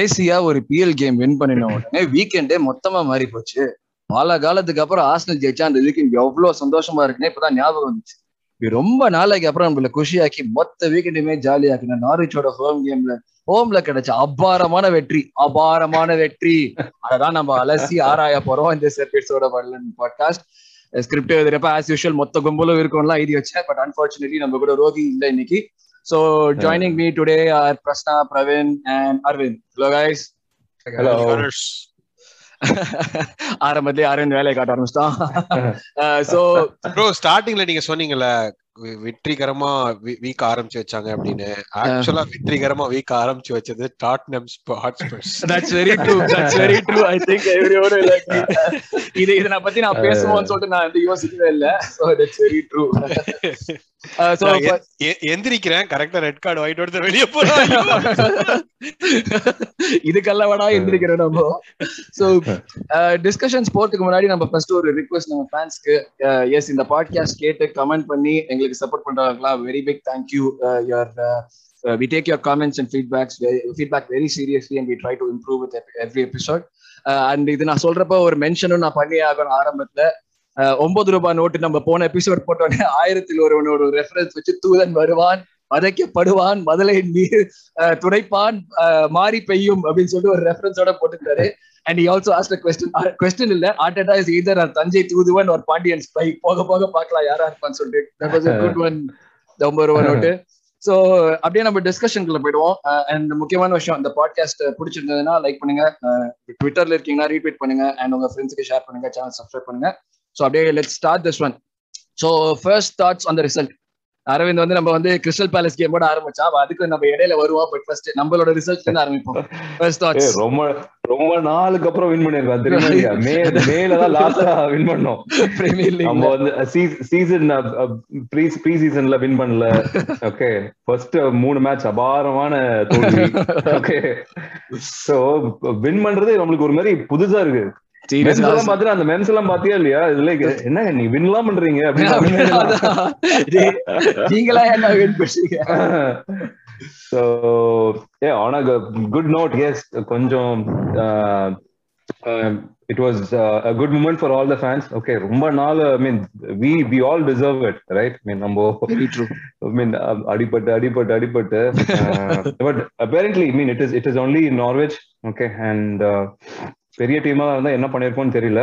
கடைசியா ஒரு PL game win பண்ணின உடனே வீக்கெண்டே மொத்தமா மாறி போச்சு. பல காலத்துக்கு அப்புறம் ஆஸ்னல் ஜெயிச்சா அந்த வீக்கெண்ட் எவ்வளவு சந்தோஷமா இருக்குன்னு இப்பதான் ஞாபகம் வந்துச்சு. ரொம்ப நாளைக்கு அப்புறம் நம்மள குஷியாக்கி மொத்த வீக்கெண்டுமே ஜாலியாக்கின நாரிச்சோட ஹோம் கேம்ல ஹோம்ல கிடைச்ச அபாரமான வெற்றி அபாரமான வெற்றி. அதான் நம்ம அலசி ஆராய போறோம் இந்த செர்பிட்ஸோட வரலன் பாட்காஸ்ட் ஸ்கிரிப்ட் எழுதுறப்ப ஆஸ் யூஷுவல் மொத்த கும்பலும் இருக்கும்லாம் எழுதி வச்சேன். பட் அன்பார்ச்சுனேட்லி நம்ம கூட ரோகி இல்லை இன்னைக்கு. So joining me today are Prasna Praveen and Aravind hello guys hello ஆரம்பத்திலே அரவிந்த் வேலையை காட்ட ஆரம்பிச்சிட்டான். ஸோ ப்ரோ ஸ்டார்டிங்ல நீங்க சொன்னீங்கல்ல வெற்றிகரமா வீக் ஆரம்பிச்சு வச்சாங்க அப்படின்னு. ஆக்சுவலா வெற்றிகரமா வீக் ஆரம்பிச்சு வச்சது Tottenham Hotspurs that's very true that's very true I think எவ்ரியோட like இது இத நான் பத்தி நான் பேசுவோம்னு சொல்லிட்டு நான் வந்து யோசிக்கவே இல்ல. So that's very true so எந்திரிக்கிறேன். கரெக்டா ரெட் கார்டு ஒயிட் எடுத்து வெளியே போறாங்க. இதுக்கெல்லாம் வேணா எந்திரிக்கிறோம் நம்ம. சோ டிஸ்கஷன்ஸ் போறதுக்கு முன்னாடி நம்ம ஃபர்ஸ்ட் ஒரு ரிக்வெஸ்ட் நம்ம ஃபேன்ஸ்க்கு எஸ் இந்த பாட்காஸ்ட் கேட்டு கமெண்ட் பண்ணி எங்களுக்கு support பண்றவங்களா very big thank you your we take your comments and feedbacks feedback very seriously and we try to improve with every episode and இது நான் சொல்றப்ப ஒரு மென்ஷனும் நான் பண்ணி ஆகணும் ஆரம்பத்துல. Uh, ஒன்பது ரூபாய் நோட்டு நம்ம போன எபிசோட் போட்டோன்னே ஆயிரத்தில் ஒருவனோட ஒரு ரெஃபரன்ஸ் வச்சு தூதன் வருவான் வதைக்கப்படுவான் முதலை நீர் uh, துடைப்பான் uh, மாறி பெய்யும் அப்படின்னு சொல்லிட்டு ஒரு ரெஃபரன்ஸோட போட்டுட்டாரு. And he also asked a question இல்ல. ஆர்டேட்டா இஸ் either தஞ்சை தூதுவன் ஒரு பாண்டியன் ஸ்பை போக போக பார்க்கலாம் யாரா இருப்பான்னு சொல்லிட்டு. That was a good note so அப்படியே நம்ம டிஸ்கஷனுக்குள்ள போயிடுவோம். அண்ட் முக்கியமான விஷயம் இந்த பாட்காஸ்ட் பிடிச்சிருந்ததுன்னா லைக் பண்ணுங்க. ட்விட்டர்ல இருக்கீங்கன்னா ரீட்வீட் பண்ணுங்க. அண்ட் உங்க ஃப்ரெண்ட்ஸ்க்கு ஷேர் பண்ணுங்க. சேனல் சப்ஸ்கிரைப் பண்ணுங்க. ஸோ அப்படியே let start this one so first thoughts அந்த த ரிசல்ட் அரவிந்த் வந்து நம்ம வந்து கிறிஸ்டல் பேலஸ் கேமோட ஆரம்பிச்சா அப்ப அதுக்கு நம்ம இடையில வருவோம். பட் ஃபர்ஸ்ட் நம்மளோட ரிசல்ட்ல இருந்து ஆரம்பிப்போம். ஃபர்ஸ்ட் தாட்ஸ் ரொம்ப ரொம்ப நாளுக்கு அப்புறம் வின் பண்ணிருக்கோம் தெரியுமா இல்லையா? மே மேல தான் லாஸ்டா வின் பண்ணோம். பிரீமியர் நம்ம லீக் வந்து சீசன் ப்ரீ ப்ரீ சீசன்ல வின் பண்ணல. ஓகே ஃபர்ஸ்ட் மூணு மேட்ச் அபாரமான தோல்வி. ஓகே சோ வின் பண்றது நம்மளுக்கு ஒரு மாதிரி புதுசா இருக்கு. மென்ஸ் எல்லாம் சீரியஸ் பாத்துட்டு அந்த மென்ஸ் எல்லாம் பாத்தியா இல்லையா? இதுல என்ன நீ வின் எல்லாம் பண்றீங்க நீங்களா என்ன வின் பண்ணீங்க so a on a good note yes கொஞ்சம் it was a good moment for all the fans okay ரொம்ப நாள் I mean we we all deserve it right mean நம்ம ஐ மீன் அடிபட்டு அடிபட்டு அடிபட்டு but mean it is it is only Norwich okay and பெரிய டீமா இருந்தா என்ன பண்ணிருப்போம் தெரியல.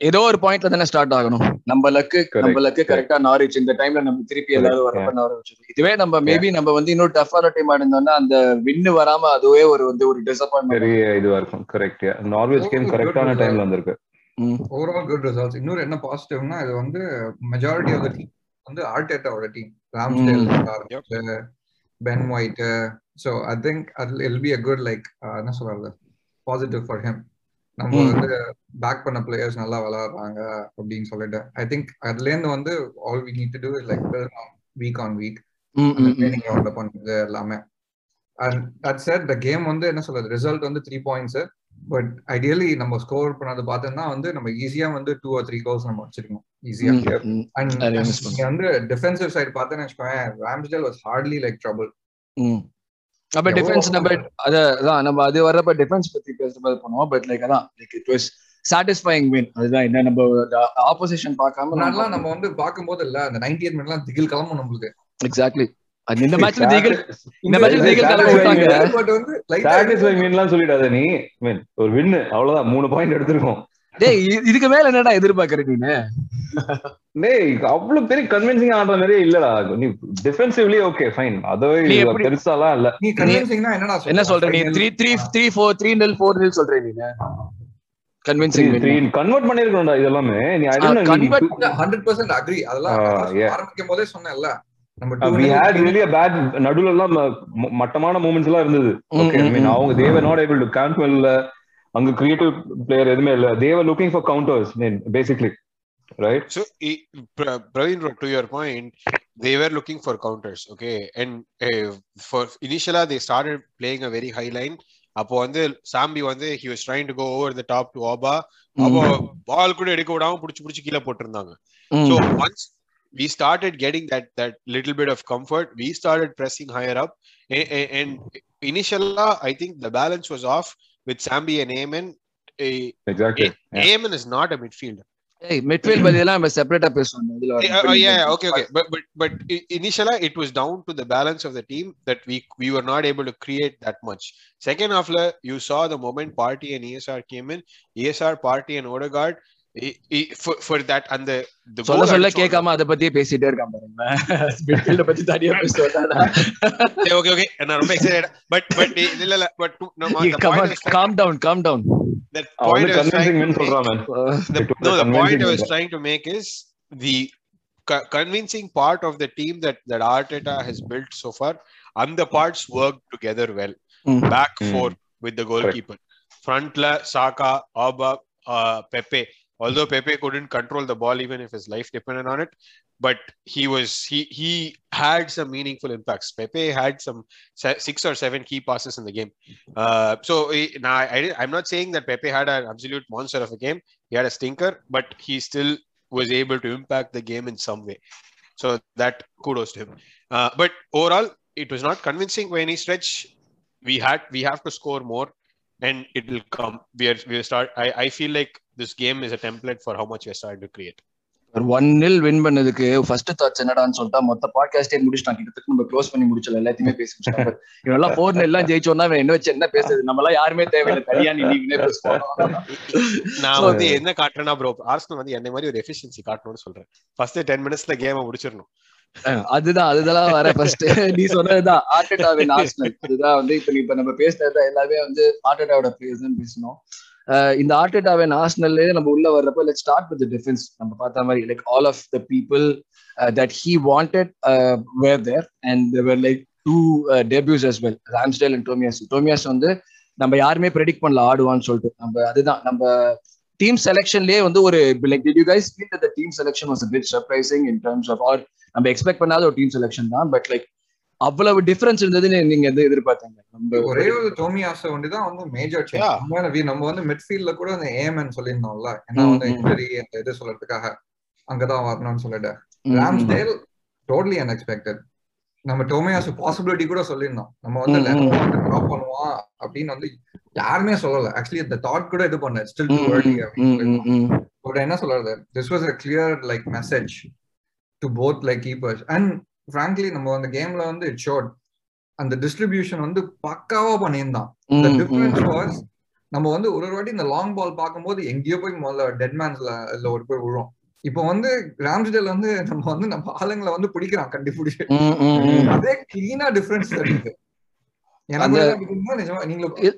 ஏதோ ஒரு பாயிண்ட்ல தானே ஸ்டார்ட் ஆகணும். நம்ம லக்கு நம்ம லக்கு கரெக்டா நாரிச் இந்த டைம்ல நம்ம திருப்பி ஏதாவது வரப்ப நாரிச் இதுவே நம்ம மேபி நம்ம வந்து இன்னொரு டஃபான டீம் இருந்தோம்னா அந்த வின்னு வராம அதுவே ஒரு வந்து ஒரு டிசப்பாயின்மெண்ட் பெரிய இதுவா இருக்கும். கரெக்ட் நார்வெஜ் கேம் கரெக்டான டைம்ல வந்திருக்கு. ஓவரால் குட் ரிசல்ட்ஸ் இன்னொரு என்ன பாசிட்டிவ்னா இது வந்து மெஜாரிட்டி ஆஃப் த டீம் வந்து ஆர்டேட்டாவோட team Ramsdale Ben White so I think அது will be a good like என்ன சொல்றது? பாசிட்டிவ் ஃபார் ஹிம் நம்ம. வந்து பேக் பண்ண பிளேயர்ஸ் நல்லா விளையாடுறாங்க அப்படின்னு சொல்லிட்டு. ஐ திங்க் அதுல இருந்து வந்து all we need to do like week on week training கிரவுண்ட்ல பண்றது எல்லாமே. And that set the game வந்து என்ன சொல்றது? ரிசல்ட் வந்து த்ரீ பாயிண்ட்ஸ் பட் ஐடியலி நம்ம ஸ்கோர் பண்ணது பார்த்தோம்னா வந்து நம்ம ஈஸியா வந்து டூ ஆர் த்ரீ கோல்ஸ் நம்ம வச்சிருக்கோம் ஈஸியா அண்ட் நீங்க வந்து டிஃபென்சிவ் சைடு பார்த்தேன்னு வச்சுக்கோங்க Ramsdale was hardly like trouble அப்ப எவ்வளவு டிஃபென்ஸ் நம்ம அத அதான் நம்ம அது வர்றப்ப டிஃபென்ஸ் பத்தி பேசுறது பண்ணுவோம். பட் லைக் அதான் like it was satisfying win அதுதான் என்ன நம்ம ஆப்போசிஷன் பார்க்காம முன்னாடிலாம் நம்ம வந்து பார்க்கும்போது இல்ல அந்த நைன்டி எயிட் மினிட்லாம் திகில் கிளம்பும் நம்மளுக்கு. எக்ஸாக்ட்லி அது இந்த மேட்ச்ல தீகல் இந்த மேட்ச்ல தீகல் கலக்க விட்டாங்க. பட் வந்து சாட்டிஸ்ஃபை லைட்டா மீன்லாம் சொல்லிடாத நீ. மீன் ஒரு வின்னு அவ்வளவுதான். மூணு பாயிண்ட் எடுத்திருக்கோம். டேய் இதுக்கு மேல என்னடா எதிர்பார்க்கற நீனு? டேய் அவ்வளவு பெரிய கன்வின்சிங் ஆடுற மாதிரியே இல்லடா. நீ டிஃபென்சிவ்லி ஓகே ஃபைன் அதவே நீ பெருசாலாம் இல்ல. நீ கன்வின்சிங்னா என்னடா என்ன சொல்ற நீ? Three three three four three nil four nil சொல்ற நீங்க கன்வின்சிங் த்ரீ கன்வெர்ட் பண்ணிருக்கணும்டா இதெல்லாமே. நீ ஐ டோன்ட் அக்ரி அதெல்லாம். ஆரம்பிக்கும் போதே சொன்னேன்ல. நடுவுல எல்லாம் மட்டமான மூமெண்ட்ஸ் எல்லாம் இருந்தது. ஓகே ஐ மீன் அவங்க they're not able to cancel அங்க கிரியேட்டிவ் பிளேயர் எதுவுமே இல்ல. They're looking for counters mean basically Right So, i- Pra- Praveen, bro, to your point, they were looking for counters, okay? And uh, for initially, they started playing a very high line. அப்போ வந்து zombie வந்து he was trying to go over the top to Oba. அப்போ ball கூட எடுக்க விடாம புடிச்சு புடிச்சு கீழே போட்டிருந்தாங்க. So once we started getting that that little bit of comfort. We started pressing higher up, and, and initially, I think the balance was off with Sambi and Ayman. A- exactly Ayman is not a midfielder. Midfield பத்தி எல்லாம் நம்ம செப்பரேட்டா பேசுவோம் இதுல uh, the moment Party and ESR came in. ESR, Party, and Odegaard. i- i- For, for that and the the சொல்ல சொல்ல. கேட்காம அத பத்தியே பேசிட்டே இருக்கான் பாருங்க பத்தி தனியா. நான் ரொம்ப இல்ல இல்ல calm down calm down that point I was trying to make, uh, the, no, the point I was trying to make is the convincing part of the team that that Arteta has built so far, and the parts work together well. Mm. Back mm. four with the goalkeeper, Correct. front la Saka, Abba, uh, Pepe. Although Pepe couldn't control the ball even if his life depended on it, but he was he he had some meaningful impacts. Pepe had some six or seven key passes in the game. Uh, so eh, now I, I'm not saying that Pepe had an absolute monster of a game. He had a stinker, but he still was able to impact the game in some way. So that kudos to him. Uh, but overall, it was not convincing by any stretch. We had we have to score more, and it will come. We are we are start. I I feel like this game is a template for how much we are starting to create. ஒரு one nil win பண்ணதுக்கு first thoughts என்னடான்னு சொல்லிட்டா மொத்த பாட்காஸ்டே முடிச்சிட்டான். கிட்டத்தட்ட நம்ம close பண்ணி முடிச்சல எல்லாத்தையுமே பேசி முடிச்சிட்டோம் இவெல்லாம் ஃபோர் எல்லாம் ஜெயிச்சோம்னா என்ன வச்சு என்ன பேசுறது? நம்ம எல்லாம் யாருமே தேவையில்லை. தனியா நீ நீங்களே பேசுவோம் நான் வந்து என்ன காட்டுறேன்னா ப்ரோ ஆர்சனல் வந்து என்ன மாதிரி ஒரு எஃபிஷியன்சி காட்டணும்னு சொல்றேன். ஃபர்ஸ்ட் டென் மினிட்ஸ்ல கேமை முடிச்சிடணும். அதுதான் அதுதான் வர ஃபர்ஸ்ட் நீ சொன்னதுதான் ஆர்டெட்டாவின் ஆர்சனல் அதுதான் வந்து இப்ப இப்ப நம்ம பேசுனது எல்லாமே வந்து ஆர்டெட்டாவோட தான் பேசணும். இந்த ஆர்டேட்டாவே ஆர்சனல்லே நம்ம உள்ள வர்றப்ப லெட் ஸ்டார்ட் வித் டிஃபென்ஸ் நம்ம பார்த்த மாதிரி like all of the people that he wanted where there and where like to defuse as well Ramsdale and Tomiyasu Tomiyasu வந்து நம்ம யாருமே ப்ரெடிக்ட் பண்ணல ஆடுவான்னு சொல்லிட்டு. நம்ம அதுதான். நம்ம டீம் செலெக்ஷன்லயே வந்து ஒரு like did you guys feel the team selection was a bit surprising in terms of or நம்ம எக்ஸ்பெக்ட் பண்ணாத ஒரு டீம் செலெக்ஷன் தான்? பட் லைக் அவ்வளவு டிஃபரன்ஸ் இருந்ததுன்னு நீங்க எது எதிர்பார்த்தீங்க? நம்ம ஒரே ஒரு டோமி ஆசை வந்து தான் வந்து மேஜர். சேஞ்ச் நம்ம வந்து மிட்ஃபீல்ட்ல கூட அந்த ஏஎம்என் சொல்லியிருந்தோம்ல. ஏன்னா வந்து. இன்ஜுரி அந்த இது சொல்றதுக்காக அங்கதான் வரணும்னு சொல்லிட்டு. ராம்ஸ்டேல் டோட்டலி அன்எக்ஸ்பெக்டட் நம்ம டோமியாஸ் பாசிபிலிட்டி கூட சொல்லியிருந்தோம். நம்ம வந்து ட்ராப் பண்ணுவான் அப்படின்னு வந்து யாருமே சொல்லல. ஆக்சுவலி இந்த தாட் கூட இது பண்ண ஸ்டில் டூ ஏர்லி அப்படின்னு என்ன சொல்றது? This was a clear like message to both like keepers and frankly நம்ம அந்த கேம்ல வந்து இட் ஷோட் அந்த டிஸ்ட்ரிபியூஷன் வந்து பக்காவா பண்ணியிருந்தான். difference ம். was நம்ம வந்து ஒரு ஒரு வாட்டி இந்த லாங் பால் பார்க்கும்போது எங்கேயோ போய் முதல்ல டெட் மேன்ஸ்ல இல்ல ஒரு போய் விழும் இப்போ வந்து ராம்ஸ்டேல் வந்து நம்ம வந்து நம்ம ஆளுங்களை வந்து பிடிக்கிறான் கண்டுபிடிச்சு. அதே கிளீனா டிஃபரன்ஸ் தெரியுது வந்து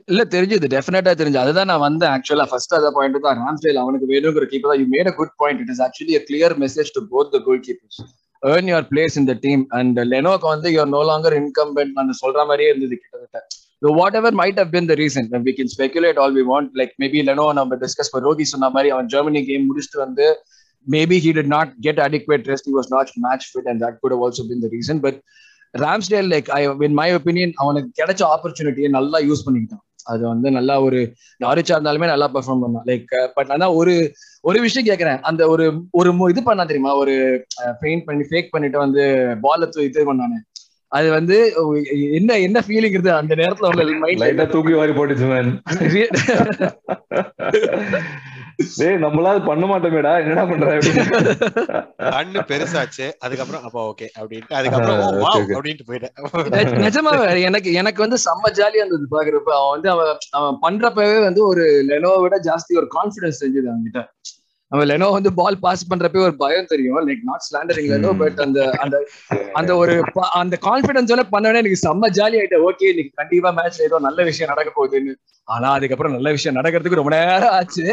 இல்ல- தெரிஞ்சது டெஃபினட்டா தெரிஞ்சு அதுதான் நான் வந்தேன் ஆக்சுவலா ஃபர்ஸ்ட் அத பாயிண்ட் தான். ராம்ஸ்டேல் அவனுக்கு வேணுங்கிற கீப்பர் தான். You made a good point it is actually a clear message to both the goalkeepers earn your place இந்த டீம் அண்ட் லெனோக்கு வந்து யூஆர் நோ லாங்கர் இன்கம்பென்ட் நான் சொல்ற மாதிரியே இருந்தது கிட்டத்தட்ட whatever might have been the reason we can speculate all we want like maybe Leno நம்ம discuss பண்ண ரோகி சொன்ன மாதிரி அவன் ஜெர்மனி கேம் முடிச்சுட்டு வந்து maybe he did not get adequate rest he was not match fit and that could also been the reason but Ramsdale like I in my opinion அவனுக்கு கிடைச்ச ஆப்பர்ச்சுனிட்டியை நல்லா யூஸ் பண்ணிக்கிட்டான் அது வந்து நல்லா ஒரு யாரிச்சா இருந்தாலுமே நல்லா பெர்ஃபார்ம் பண்ணான் லைக் பட் அதான் ஒரு ஒரு விஷயம் கேக்குறேன். அந்த ஒரு ஒரு இது பண்ணா தெரியுமா? ஒரு பெயிண்ட் பண்ணி ஃபேக் பண்ணிட்டு வந்து பால இது பண்ணானே. அது வந்து என்ன என்ன ஃபீலிங் இருந்து அந்த நேரத்துல லைட்டா மைண்ட் தூக்கி வாரி போட்டுச்சு டேய் நம்மளால பண்ண மாட்டோமேடா என்னடா பண்ற அப்படின்னு. கண்ணு பெருசாச்சு அதுக்கப்புறம் அப்பா ஓகே அப்படின்ட்டு அதுக்கப்புறம். அப்படின்ட்டு போயிட்டேன் நிஜமா எனக்கு எனக்கு வந்து செம்ம ஜாலியா இருந்தது பாக்குறப்ப அவன் வந்து அவன் அவன் பண்றப்பவே வந்து ஒரு லெனோவை விட ஜாஸ்தி ஒரு கான்பிடன்ஸ் தெரிஞ்சது அவன்கிட்ட அவன் லெனோ வந்து பால் பாஸ் பண்றப்பவே ஒரு பயம் தெரியும் like not slandering Leno. But அந்த அந்த அந்த ஒரு அந்த கான்பிடன்ஸோட பண்ணவனே எனக்கு செம்ம ஜாலி ஆயிட்டேன் ஓகே இன்னைக்கு கண்டிப்பா மேட்ச்ல ஏதோ நல்ல விஷயம் நடக்க போகுதுன்னு ஆனா அதுக்கப்புறம் நல்ல விஷயம் நடக்கிறதுக்கு ரொம்ப நேரம் ஆச்சு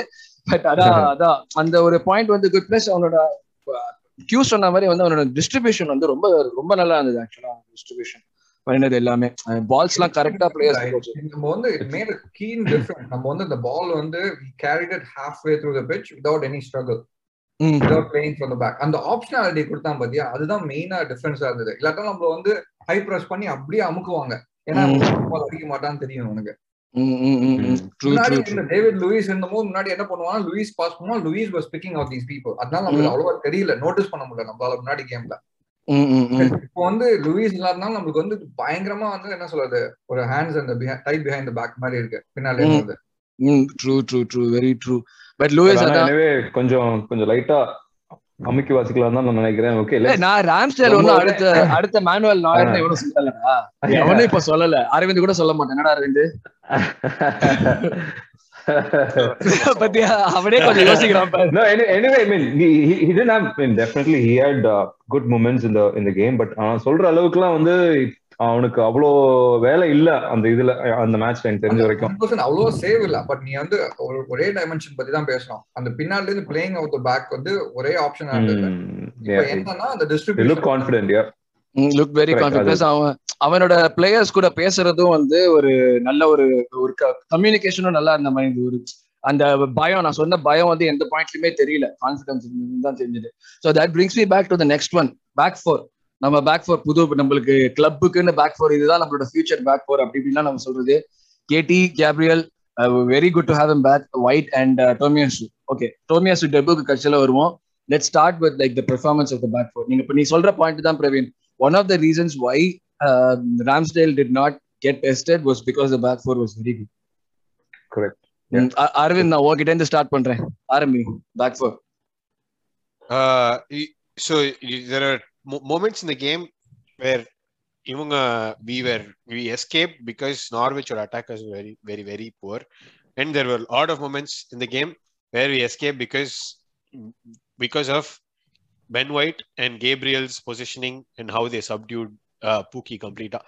பட் அதான் அதான். அந்த ஒரு பாயிண்ட் வந்து குட் பிளஸ் அவனோட கியூ சொன்ன மாதிரி வந்து அவனோட டிஸ்ட்ரிபியூஷன் வந்து ரொம்ப ரொம்ப நல்லா இருந்தது ஆக்சுவலா டிஸ்ட்ரிபியூஷன் பண்ணினது எல்லாமே. பால்ஸ் எல்லாம் கரெக்டா பிளேயர்ஸ் நம்ம வந்து made a keen difference. நம்ம வந்து இந்த பால் வந்து we carried it halfway through the pitch without any struggle. without playing from the back. அந்த ஆப்ஷனாலிட்டி கொடுத்தான் பாத்தியா? அதுதான் மெயினா டிஃபரன்ஸா இருந்தது. இல்லாட்டா நம்ம வந்து ஹை பிரஸ் பண்ணி அப்படியே அமுக்குவாங்க. ஏன்னா. பால் அடிக்க மாட்டான்னு தெரியும் உனக்கு. முன்னாடி டேவிட் லூயிஸ் இருந்தபோது முன்னாடி என்ன பண்ணுவாங்க லூயிஸ் பாஸ் பண்ணுவா Luiz was picking off these people அதனால நம்மளுக்கு அவ்வளவா தெரியல. நோட்டீஸ் பண்ண முடியல. நம்மளால முன்னாடி கேம்ல இப்போ வந்து லூயிஸ் இல்லாதனால நம்மளுக்கு வந்து பயங்கரமா வந்து என்ன சொல்றது? ஒரு ஹேண்ட்ஸ் அந்த டைட் பிஹைண்ட் பேக் மாதிரி இருக்கு. பின்னாடி இருந்து. True true true very true but Luiz எனவே கொஞ்சம் கொஞ்சம் லைட்டா அமுக்கி வாசிக்கலாம் தான் நான் நினைக்கிறேன். ஓகே நான் ராம்ஸ்டேல் ஒன்னும் அடுத்த அடுத்த மேனுவல் நாயர்னு எவனும் சொல்லலடா. எவனும் இப்ப சொல்லல. அரவிந்த் கூட சொல்ல மாட்டேன். என்னடா அரவிந்த்? பத்தியா அவனே கொஞ்சம் யோசிக்கிறான் he, he didn't have I mean, definitely he had uh, good moments in the in the game but அவன் சொல்ற அளவுக்குலாம் வந்து அவனுக்கு அவ்வளோ வேலை இல்ல அந்த இதுல அந்த மேட்ச் டைம் தெரிஞ்ச வரைக்கும். அவ்வளோ சேவ் இல்ல. பட் நீ வந்து ஒரே டைமென்ஷன் பத்தி தான் பேசணும். அந்த பின்னாடி இருந்து பிளேயிங் அவுட் த பேக் வந்து ஒரே ஆப்ஷன் என்னன்னா அந்த distribution look confident yeah look very confidence அவன் அவனோட பிளேயர்ஸ் கூட பேசுறதும் வந்து ஒரு நல்ல ஒரு ஒரு கம்யூனிகேஷனும் நல்லா இருந்த மாதிரி ஒரு அந்த பயம் நான் சொன்ன பயம் வந்து எந்த பாயிண்ட்லயுமே தெரியல. கான்பிடன்ஸ் தான் தெரிஞ்சது. So that brings me back to the next one back four நம்ம பேக் ஃபோர் புது நம்மளுக்கு கிளப்புக்குன்னு பேக் ஃபோர் இதுதான் நம்மளோட ஃபியூச்சர் பேக் ஃபோர் அப்படி இப்படிலாம் நம்ம சொல்றது. கேடி Gabriel very good to have em back White and Tomiyasu okay Tomiyasu டெபுக்கு கட்சியில வருவோம். Let start with like the performance of the back four நீங்க இப்போ நீ சொல்ற பாயிண்ட் தான் Praveen. One of the reasons why Ramsdale did not get tested was because the back four was very good correct Aravind நான் உங்ககிட்ட இருந்து ஸ்டார்ட் பண்றேன். ஆரம்பி back four so there are moments in the game where இவங்க we were we escaped because Norwich or attackers were very very very poor and there were a lot of moments in the game where we escaped because because of Ben White and Gabriel's positioning and how they subdued uh, Pookie completely.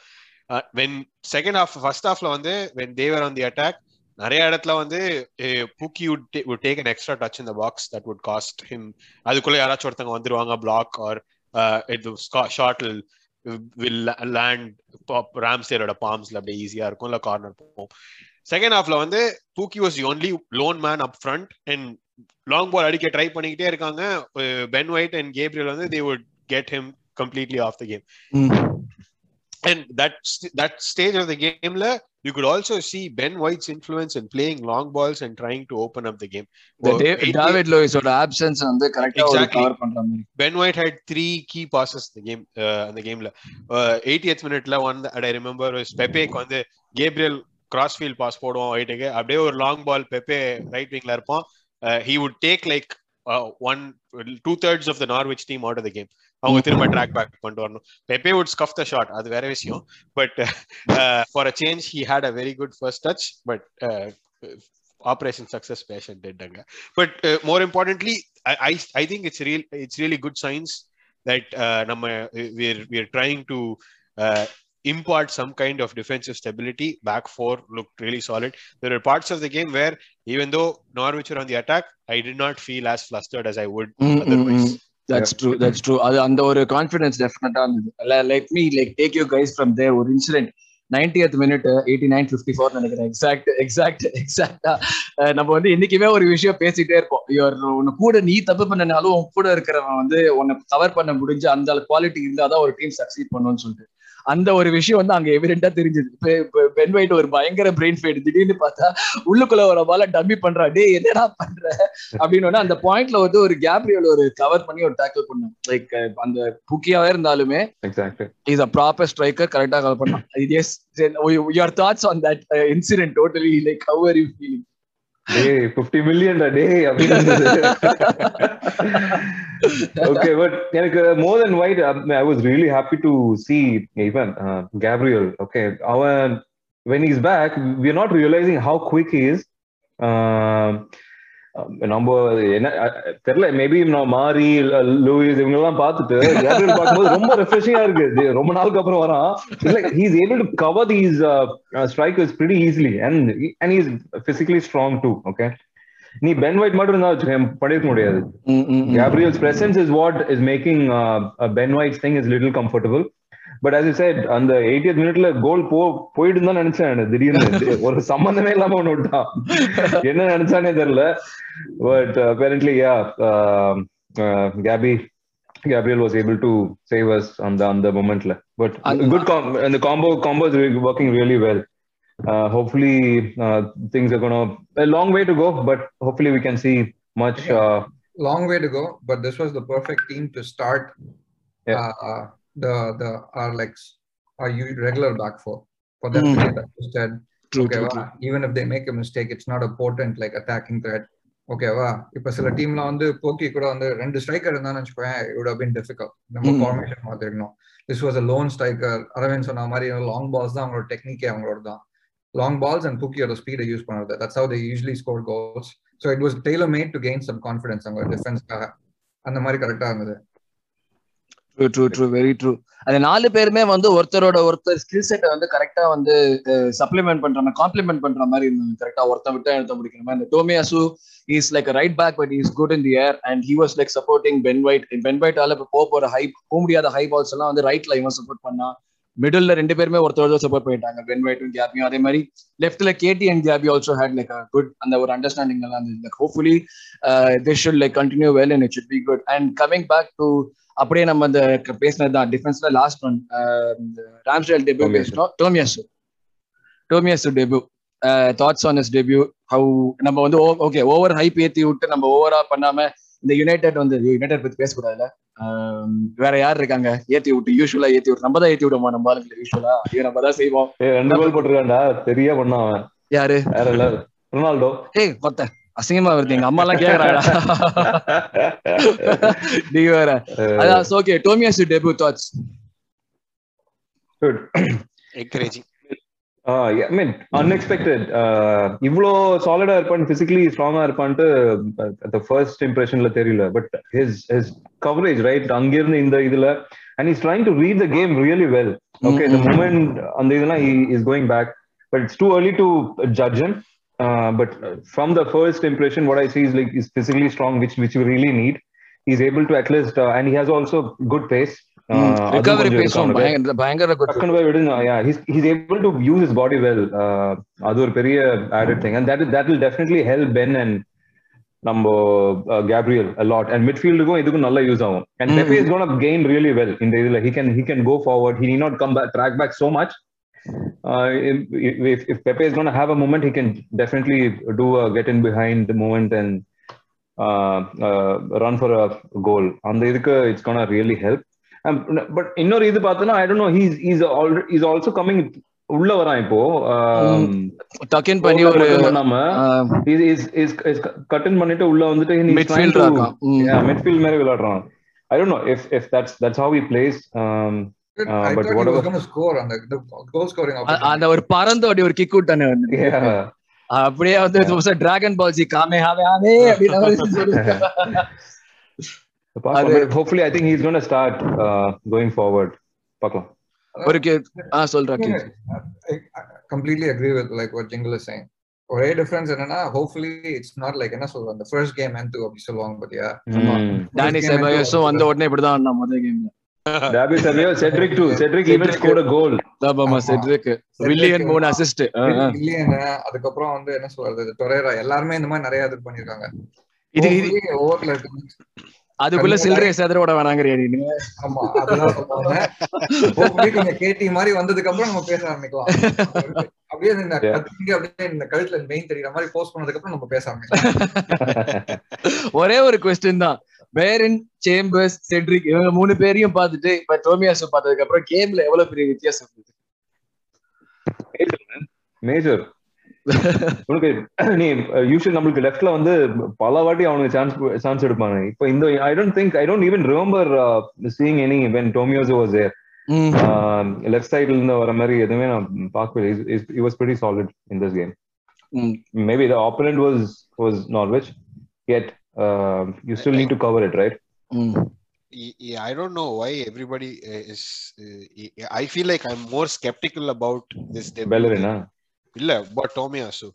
Uh, when second half, first halfல வந்து when they were on the attack, நிறைய இடத்துல வந்து பூக்கி would, would take an extra touch in the box that would cost him அதுக்குள்ள யாராச்சும் ஒருத்தங்க வந்துருவாங்க block or short will land ராம்ஸ்டேரோட பாம்ஸ்ல அப்படியே ஈஸியா இருக்கும். இல்ல கார்னர் போகும். செகண்ட் ஹாஃப்ல வந்து Pukki was only lone man up front and long ball அடிக்க ட்ரை பண்ணிக்கிட்டே இருக்காங்க. பென் ஒயிட் அண்ட் கேப்ரியல் வந்து they would get him completely off the game and that that stage of the game la, you could also see Ben White's influence in playing long balls and trying to open up the game. The oh, David, David Lewis or absence and the correct exactly. Ben White had three key passes in the game uh, in the game la. Uh, 80th minute la one that I remember was Pepe on the Gabriel crossfield pass போடுவோம் ஒயிட்டுக்கு அப்படியே ஒரு long பால் பெப்பே right விங்ல இருப்போம் he would take like uh, one two thirds of the Norwich team out of the game. அவங்க திரும்ப track back பண்ணிட்டு வரணும் Pepe would scuff the shot அது வேற விஷயம் but for a change he had a very good first touch but operation success patient டெட்டாங்க but more importantly I I think it's real it's really good science that நம்ம we're we're trying to uh, impart some kind of defensive stability. Back four looked really solid. There are parts of the game where, even though Norwich were on the attack, I did not feel as flustered as I would mm-hmm. otherwise. That's true that's true அது அந்த ஒரு confidence டெஃபினட்டா இருந்தது. Like me like take you guys from there ஒரு incident ninetieth minute eighty nine fifty four நினைக்கிறேன் exact exact எக்ஸாக்டா நம்ம வந்து இன்னைக்குமே ஒரு விஷயம் பேசிட்டே இருப்போம். இவர் உன்னை கூட நீ தப்பு பண்ணனாலும் உன் கூட இருக்கிறவன் வந்து உன்னை கவர் பண்ண முடிஞ்சு அந்த குவாலிட்டி இருந்தாதான் ஒரு டீம் சக்சீட் பண்ணும்னு சொல்லிட்டு. அந்த ஒரு விஷயம் வந்து அங்க எவிடென்டா தெரிஞ்சது. பென் வைட் ஒரு பயங்கர பிரெயின் ஃபைட் திடீர்னு பார்த்தா உள்ளுக்குள்ள ஒரு பால டம்மி பண்றா டே என்னடா பண்ற? அப்படின்னு அந்த பாயிண்ட்ல வந்து ஒரு கேப்ரியல் ஒரு கவர் பண்ணி ஒரு டேக்கிள் பண்ணான். லைக் அந்த புக்கியாவே இருந்தாலுமே இஸ் அ ப்ராப்பர் ஸ்ட்ரைக்கர் கரெக்டா பண்ணான். Yes your thoughts on that incident totally like how are you feeling டேய் 50 மில்லியன் டே ஓகே பட் எனக்கு more than wide I was really happy to see even Gabriel okay அவன் when he's back we are not realizing how quick he is நம்ம என்ன தெரியல maybe நான் மாரி Lewis இவங்க எல்லாம் பார்த்துட்டு கேப்ரியல் பார்க்கும்போது ரொம்ப ரெஃப்ரெஷிங்கா இருக்கு. ரொம்ப நாளுக்கு அப்புறம் வரான். Like he is able to cover these strikers pretty easily and and is physically strong too okay நீ பென் வைட் மட்டும் இருந்தா வச்சுக்கேன் படிக்க முடியாது. Gabriel's presence is what is making Ben White's thing is little comfortable but as you said அந்த eightieth மினிட்ல goal போ போயிட்டு தான் நினைச்சேன் திடீர்னு ஒரு சம்பந்தமே இல்லாம ஒண்ணு விட்டான் என்ன நினைச்சானே தெரியல but apparently yeah Gabi Gabriel was able to save us on the on the momentல but good com and the combo combo is working really well uh, hopefully uh, things are gonna a long way to go, but hopefully we can see much. Uh, long the the our like s- our u- regular back four. For them to Mm. get adjusted. True, Okay, true, true. even if they make a mistake, it's not a potent like attacking threat. ஓகேவா இப்ப சில டீம்ல வந்து போக்கி கூட வந்து ரெண்டு striker இருந்தான்னு would have been difficult. நம்ம Mm. Formation மாத்திருக்கணும் this was a lone striker Aravind சொன்ன மாதிரி லாங் பால்ஸ் தான் அவங்களோட டெக்னிக்கே அவங்களோட தான். லாங் பால்ஸ் அண்ட் புக்கியோட ஸ்பீடை யூஸ் பண்ணுறது that's how they usually score goals so it was tailor made to gain some confidence அவங்க டிஃபென்ஸ்க்காக அந்த மாதிரி கரெக்டா இருந்தது. True true true very true அந்த நாலு பேருமே வந்து ஒருத்தரோட ஒருத்தர் ஸ்கில் செட்டை வந்து கரெக்டா வந்து சப்ளிமெண்ட் பண்ற மாதிரி காம்ப்ளிமெண்ட் பண்ற மாதிரி இருந்தாங்க கரெக்டா ஒருத்தன் விட்டா எடுத்த முடிக்கிற மாதிரி. இந்த Tomiyasu is like right back but is good in the air and he was like supporting Ben White Ben வைட்டால இப்போ போக போற ஹை போக முடியாத ஹை பால்ஸ் எல்லாம் வந்து ரைட்ல இவன் சப்போர்ட் பண்ணா மிடில் ரெண்டு பேருமே ஒருத்தர் சப்போர்ட் பண்ணிட்டாங்க. பென் வைட்டும் கேபியும் அதே மாதிரி லெஃப்ட்ல KT and KB also had like good அந்த ஒரு அண்டர்ஸ்டாண்டிங் எல்லாம் இருந்தது. Like hopefully this should like continue well and it should be good and coming back to அப்படியே நம்ம அந்த பேசினது தான் டிஃபென்ஸ்ல லாஸ்ட் ஒன் ராம்ஸ்டேல் டெபியூ. பேசினோம். Tomiyasu Tomiyasu debut thoughts on is debut how நம்ம வந்து ஓகே ஓவர் ஹைப் ஏத்தி விட்டு நம்ம ஓவரா பண்ணாம இந்த யுனைடெட் வந்து யுனைடெட் பத்தி பேசக்கூடாதுல வேற யார் இருக்காங்க? ஏத்தி விட்டு யூஸ்வலா ஏத்தி விட்டு நம்ம தான் ஏத்தி விடுவோம்? நம்ம ஆளுங்களை யூஸ்வலா ஐயோ நம்ம தான் செய்வோம். ரெண்டு கோல் போட்டிருக்கான்டா. சரியா பண்ணான் அவன். யாரு? இல்ல. ரொனால்டோ. ஏய் கொத்த அசிங்கமா வருது. எங்க அம்மா எல்லாம் கேக்குறாடா நீ வேற. அதான் okay Tomiyasu debut thoughts Good. Encouraging Uh, yeah, I mean, unexpected. Uh, இவ்வளோ சாலிடா இருப்பான் பிசிக்கலி ஸ்ட்ராங்கா இருப்பான்ட்டு the ஃபர்ஸ்ட் இம்ப்ரெஷன்ல தெரியல. But his his coverage right அங்கிருந்து இந்த இதுல and is trying to read the game really well okay the moment அந்த இதெல்லாம் is going back but it's too early to judge him. uh, but from the first impression what i see is like he's physically strong which which you really need he's able to at least uh, and he has also good pace Uh, அது recovery கொஞ்சம் இருக்கு பேசுவோம் அவனுக்கு. பயங்கர பயங்கர good டக்குனு போய் விடுங்க yeah he's he's able to use his body well uh, அது ஒரு பெரிய added thing and that that will definitely help Ben and நம்ம கேப்ரியல் a lot and midfieldக்கும் இதுக்கும் நல்லா யூஸ் ஆகும் and Mm. Pepe is going to gain really well இந்த இதுல he can he can go forward he need not come back track back so much Uh, if, if if Pepe is going to have a moment he can definitely do a get in behind the moment and uh, uh, run for a goal. அந்த இதுக்கு it's going to really help. பட் இன்னொரு இது பார்த்தோன்னா I don't know he's is already is also coming உள்ள வரான் இப்போ. Tuck in பண்ணி ஒரு பண்ணாம is is is is cut in பண்ணிட்டு உள்ள வந்துட்டு மிட்ஃபீல்டர் இருக்கான் ம். மிட்ஃபீல்ட் மாதிரி விளையாடுறான். I don't know if if that's that's how he plays I but thought he whatever- was going to score on the, the goal scoring a- opportunity. அந்த ஒரு பறந்து அப்படி ஒரு கிக் விட்டானே வந்து. அப்படியே வந்து டிராகன் பால் ஜி காமே ஹாவே ஹாவே hopefully I think he's gonna start going forward பார்க்கலாம் ஒரு கே ஆ சொல்றா கே I, I completely agree with like what Jingle is saying. ஒரே டிஃபரன்ஸ் என்னன்னா ஹோப்ஃபுல்லி இட்ஸ் நாட் லைக் என்ன சொல்றது அந்த ஃபர்ஸ்ட் கேம் எந்து அப்படி சொல்லுவாங்க பாத்தியா? டானி செபாயோஸும் வந்த உடனே இப்படிதான் ஆடினான் முதல் கேம்ல செட்ரிக் வில்லியன் மூணு அசிஸ்ட் இல்லையேங்க. அதுக்கப்புறம் வந்து என்ன சொல்றது டொரேரா எல்லாருமே இந்த மாதிரி நிறைய இது பண்ணிருக்காங்க இது இது ஓவர்ல அதுக்குள்ள சில்லறைய செதறோட வேணாங்கிறியா நீ? ஆமா சொல்லுவாங்க. கொஞ்சம் கேட்டி மாதிரி வந்ததுக்கு அப்புறம் நம்ம பேச ஆரம்பிக்கலாம். அப்படியே இந்த அப்படியே கழுத்துல மெயின் தெரியுற மாதிரி போஸ்ட் பண்ணதுக்கு அப்புறம் நம்ம பேச ஆரம்பிக்கலாம். ஒரே ஒரு கொஸ்டின் தான். பேரன் சேம்பர்ஸ் செட்ரிக் இவங்க மூணு பேரையும் பார்த்துட்டு இப்ப டோமியாஸ் பார்த்ததுக்கு அப்புறம் கேம்ல எவ்வளவு பெரிய வித்தியாசம் இருக்கு? மேஜர் உனக்கு நீ யூஸ்வல் நம்மளுக்கு லெஃப்ட்ல வந்து பல வாட்டி அவனுக்கு சான்ஸ் சான்ஸ் எடுப்பாங்க. இப்போ இந்த I don't think I don't even remember seeing any when Tomiyasu was there ம், லெஃப்ட் சைடுல இருந்து வர மாதிரி எதுவுமே நான் பார்க்கவே இ was very solid in this game. Maybe the opponent was was Norwich yet uh, you still need to cover it right. Yeah, I don't know why everybody uh, is. Uh, I feel like I'm more skeptical about this. Bellerin? இல்ல but Tomiyasu.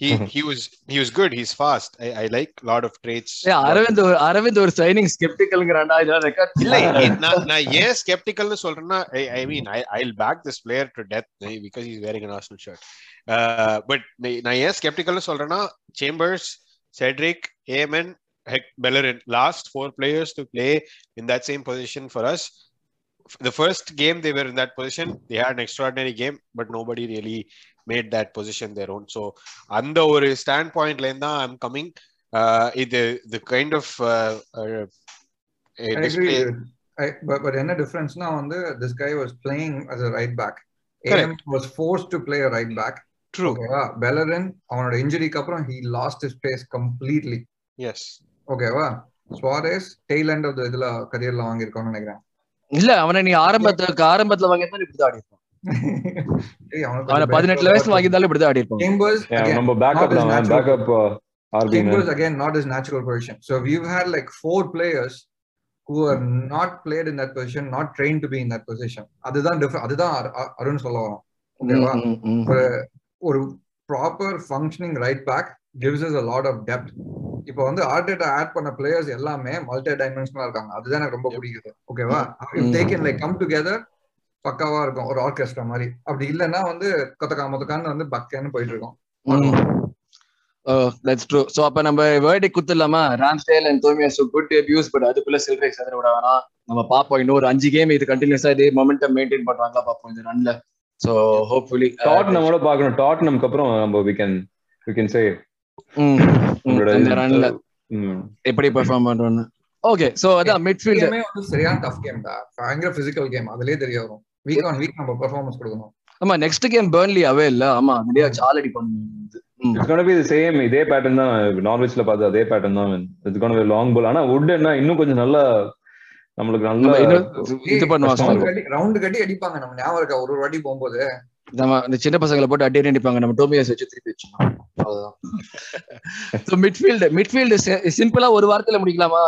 He he was he was good. He's fast. I, I like a lot of traits. ஏய், அரவிந்த் ஒரு அரவிந்த் ஒரு signing ஸ்கெப்டிக்கல்ங்கறான்டா இதெல்லாம் record இல்ல நான் நான் ஏன் skepticalனு சொல்றேன்னா I I mean I I'll back this player to death because is wearing an Arsenal shirt but நான் ஏன் skepticalனு சொல்றேன்னா Chambers Cedric AMN Hec Bellerin last four players to play in that same position for us the first game they were in that position they had an extraordinary game but nobody really made that position their own so அந்த ஒரு stand பாயிண்ட்ல இருந்து தான் I'm coming இது the kind of I agree. I, but, but என்ன டிஃபரன்ஸ்னா வந்து this guy was playing as a right back. AM was forced to play a right back. True ஓகேவா Bellerin அவனோட இன்ஜுரிக்கு அப்புறம் he lost his place completely. Yes ஓகேவா? Suarez tail end of இதுல கரியர்ல வாங்கியிருக்கான்னு நினைக்கிறேன். இல்ல அவனை நீ ஆரம்பத்துக்கு ஆரம்பத்துல வாங்கியிருந்தா இப்படிதான் ஆடி இருப்பான் பதினெட்டுல வயசுல வாங்கியிருந்தாலும் இப்படிதான் ஆடி இருப்பான் நம்ம backup backup Chambers again not his natural position. So we've had like four players who are not played in that position, not trained to be in that position. அதுதான். அதுதான் அரு- அரு- அருண் சொல்ல வரோம் ஓகேவா? ஒரு proper functioning right back gives is a lot of depth இப்போ வந்து ஆர்டேட்டா ஆட் பண்ண பிளேயர்ஸ் எல்லாமே மல்டி டைமென்ஷனலா இருக்காங்க. அதுதான் எனக்கு ரொம்ப பிடிக்குது. ஓகேவா if they can like come together பக்காவா இருக்கும். ஒரு ஆர்கெஸ்ட்ரா மாதிரி. அப்படி இல்லைன்னா வந்து கொத்தக்கா மொத்தக்கான்னு வந்து பக்கன்னு போயிட்டு இருக்கோம். தட்ஸ் ட்ரூ சோ அப்ப நம்ம வேர்டி குத்துலாமா Ramsdale and Tomiyasu good debuts but அதுக்குள்ள சில்ட்ரை சதுர விட வேணாம். நம்ம பாப்போம் இன்னொரு அஞ்சு கேம் இது கண்டினியூஸா இதே மொமெண்டம் மெயின்டைன் பண்றாங்களா பாப்போம் இந்த ரன்ல சோ ஹோப்ஃபுல்லி டாட்னமோட பார்க்கணும். டாட்னம்க்கு அப்புறம் நம்ம we can we can say எப்படி பெர்ஃபார்ம் பண்றோம்னு ஓகே சோ அதான் மிட்ஃபீல்ட் வந்து சரியான டஃப் கேம் தான் பயங்கர பிசிக்கல் கேம் அதுலயே தெரிய வரும். வீக் ஆன் வீக் நம்ம பெர்ஃபார்மன்ஸ் கொடுக்கணும். ஆமா நெக்ஸ்ட் கேம் பேர்ன்லி அவே இல்ல. ஆமா நிறைய ஆல்ரெடி பண்ணணும் It's gonna be the same இதே பேட்டர்ன் தான். நார்வெஜ்ல பார்த்து அதே பேட்டர்ன் தான். It's gonna be long ball. ஆனா வுட் என்ன இன்னும் கொஞ்சம் நல்லா நம்மளுக்கு நல்லா இது பண்ணுவாங்க ரவுண்ட் கட்டி அடிப்பாங்க. நம்ம ஞாபகம் இருக்கா? ஒரு ஒரு வாட்டி போகும்போது. நம்ம இந்த சின்ன பசங்களை போட்டு அடி அடிப்பாங்க. நம்ம டோமியாஸ் வச்சு திருப்பி அவ்வளவுதான். மிட்ஃபீல்டு மிட்ஃபீல்டு சிம்பிளா ஒரு வாரத்துல முடிக்கலாமா?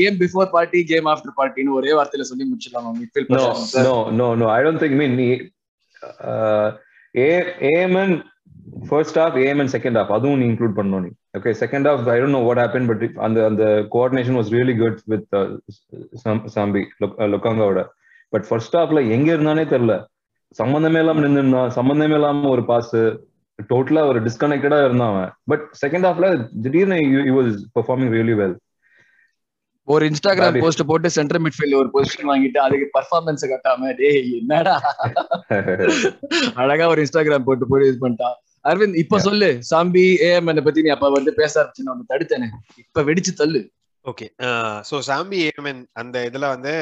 Game before Partey game after பார்ட்டின்னு ஒரே வார்த்தையில சொல்லி முடிச்சிடலாமா midfield no no no i don't think mean uh, AMN first half AMN second half அதுவும் நீ இன்க்ளூட் பண்ணணும் நீ. Okay second half I don't know what happen but அந்த அந்த coordination was really good with Sambi லுக்காங்காவோட but first ஹாஃப்ல எங்க இருந்தானே தெரியல. சம்பந்தமே இல்லாம நின்றுருந்தான் சம்பந்தமே இல்லாம ஒரு பாஸ் டோட்டலா ஒரு டிஸ்கனெக்டடா இருந்தான் அவன். பட் செகண்ட் ஹாஃப்ல திடீர்னு you was performing really well ஒரு இன்ஸ்டாகிராம் போஸ்ட் போட்டு சென்டர் மிட்ஃபீல்ட் ஒரு பொசிஷன் வாங்கிட்டு அதுக்கு பர்ஃபார்மன்ஸ் கட்டாம டேய் என்னடா? அழகா ஒரு இன்ஸ்டாகிராம் போட்டு போட்டு இது பண்ணிட்டான். அரவிந்த் இப்ப சொல்லு சாம்பி ஏஎம் பத்தி நீ அப்ப வந்து பேச ஆரம்பிச்சு நான் தடுத்தேனே. இப்ப வெடிச்சு தள்ளு. ஓகே ஸோ சாம்பி ஏமன் அந்த இதுல வந்து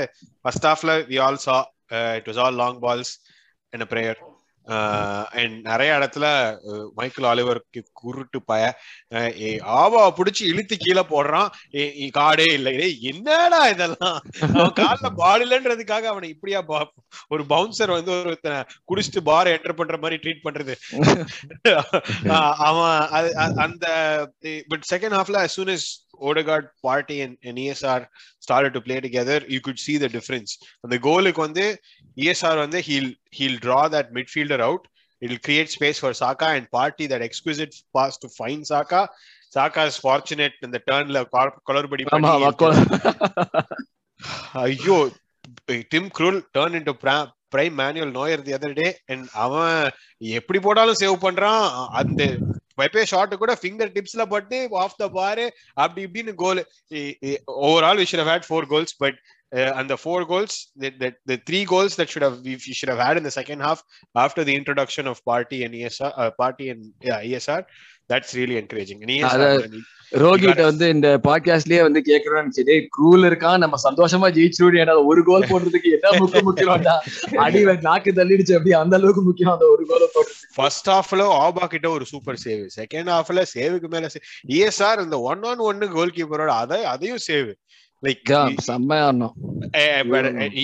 ஃபர்ஸ்ட் ஹாஃப்ல we all saw it was all long balls a prayer and நிறைய இடத்துல மைக்கேல் ஆலிவருக்கு குருட்டு பய ஏ, ஆவாவை புடிச்சு இழுத்து கீழே போடுறான். காடே இல்லை. என்னடா இதெல்லாம்? அவன் கால்ல பால் இல்லைன்றதுக்காக அவனை இப்படியா ஒரு பவுன்சர் வந்து ஒரு குடிச்சிட்டு பார் என்டர் பண்ற மாதிரி ட்ரீட் பண்றது. அவன் அந்த பட் செகண்ட் ஹாஃப்ல soon as Odegaard party and, and ESR started to play together, you could see the difference. அந்த கோலுக்கு வந்து ESR வந்து he'll he'll draw that midfielder out. It'll create space for Saka and party that exquisite pass to find Saka. Saka is fortunate in the turnல குளறுபடி ஆமா பண்ணி மக்கள் ஐயோ dim cruel turn into prime Manuel Neuer the other day and அவன் எப்படி போட்டாலும் save பண்றான். அந்த வெப்பே ஷாட் கூட ஃபிங்கர் டிப்ஸ்ல பட்டு ஆஃப் த பாரு அப்படி இப்படின்னு goal overall we should had four goals but அந்த four goals the three goals that should have we should have had in the second half after the introduction of party and ESR uh, party and yeah ESR that's really encouraging. And ESR ரோகிட்ட வந்து இந்த பாட்காஸ்ட்லயே வந்து கேக்குறோம்னு டேய் cool இருக்கான் நம்ம சந்தோஷமா ஜெயிச்சிருவோம் ஏன்னா ஒரு கோல் போடுறதுக்கு என்ன முக்கிய முக்கியம்டா அடி வே- நாக்கு தள்ளிடுச்சு அப்படி அந்த அளவுக்கு முக்கியம் அந்த ஒரு கோல போடுறதுக்கு. ஃபர்ஸ்ட் ஹாஃப்ல ஆபா கிட்ட ஒரு சூப்பர் சேவ் செகண்ட் ஹாஃப்ல சேவுக்கு மேல இஎஸ்ஆர் இந்த ஒன் ஆன் ஒன்னு கோல் கீப்பரோட அதை அதையும் சேவ் லைக் செம்மையா ஆடணும்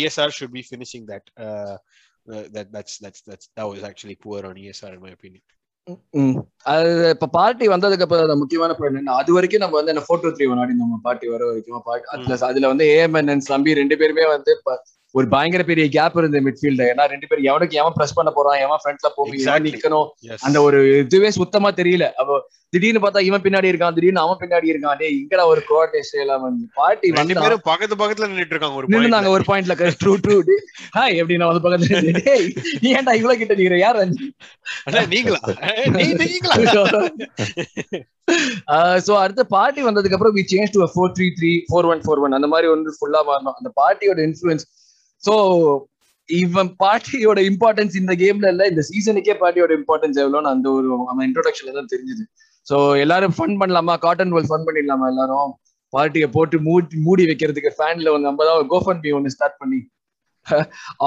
ESR should be finishing that uh, uh, that that's that's that's that was actually poor on ESR in my opinion. ம். அது இப்ப பார்ட்டி வந்ததுக்கு அப்புறம் அந்த முக்கியமான பாயிண்ட் என்ன அது வரைக்கும் நம்ம வந்து என்ன ஃபோர் டூ த்ரீ ஒன் நம்ம பார்ட்டி வர வரைக்கும் பார்ட்டி அதுல அதுல வந்து ஏஎம்என் அண்ட் சம்பி ரெண்டு பேருமே வந்து ஒரு பயங்கர பெரிய கேப் இருந்த மிட்ஃபீல்டு ஏன்னா ரெண்டு பேரும் எவனுக்கு எவன் பிரஸ் பண்ண போறான் எவன் ஃப்ரண்ட்ல Exactly. நிக்கணும் அந்த ஒரு இதுவே சுத்தமா தெரியல. அப்போ திடீர்னு பார்த்தா இவன் பின்னாடி இருக்கான் திடீர்னு அவன் பின்னாடி இருக்கான். டேய் இங்கடா ஒரு கோஆர்டினேஷன் இல்லாம பார்ட்டி ரெண்டு வந்து பேரும் பக்கத்து பக்கத்துல நின்னுட்டு இருக்காங்க ஒரு point ஒரு பாயிண்ட்ல ட்ரூ ட்ரூ ஹாய் எப்படி நான் வந்து பக்கத்துல ஏன்டா இவ்வளவு கிட்ட நிக்கிற? யார் நீங்களா? நீங்களா? சோ அடுத்த பார்ட்டி வந்ததுக்கு அப்புறம் we change to four three three four one four one அந்த மாதிரி வந்து ஃபுல்லா மாறணும் அந்த பார்ட்டியோட இன்ஃபுளுன்ஸ் சோ இவன் பாட்டியோட இம்பார்ட்டன்ஸ் இந்த கேம்ல இல்ல இந்த சீசனுக்கே பாட்டியோட இம்பார்ட்டன்ஸ் எவ்வளோன்னு அந்த ஒரு அவன் இன்ட்ரோடக்ஷன்ல தான் தெரிஞ்சுது. சோ எல்லாரும் ஃபன் பண்ணலாமா? காட்டன் வேல் ஃபன் பண்ணிடலாமா எல்லாரும்? பார்ட்டியை போட்டு மூடி மூடி வைக்கிறதுக்கு ஃபேன்ல வந்து நம்ம தான் கோஃபன் பி ஒன்னு ஸ்டார்ட் பண்ணி.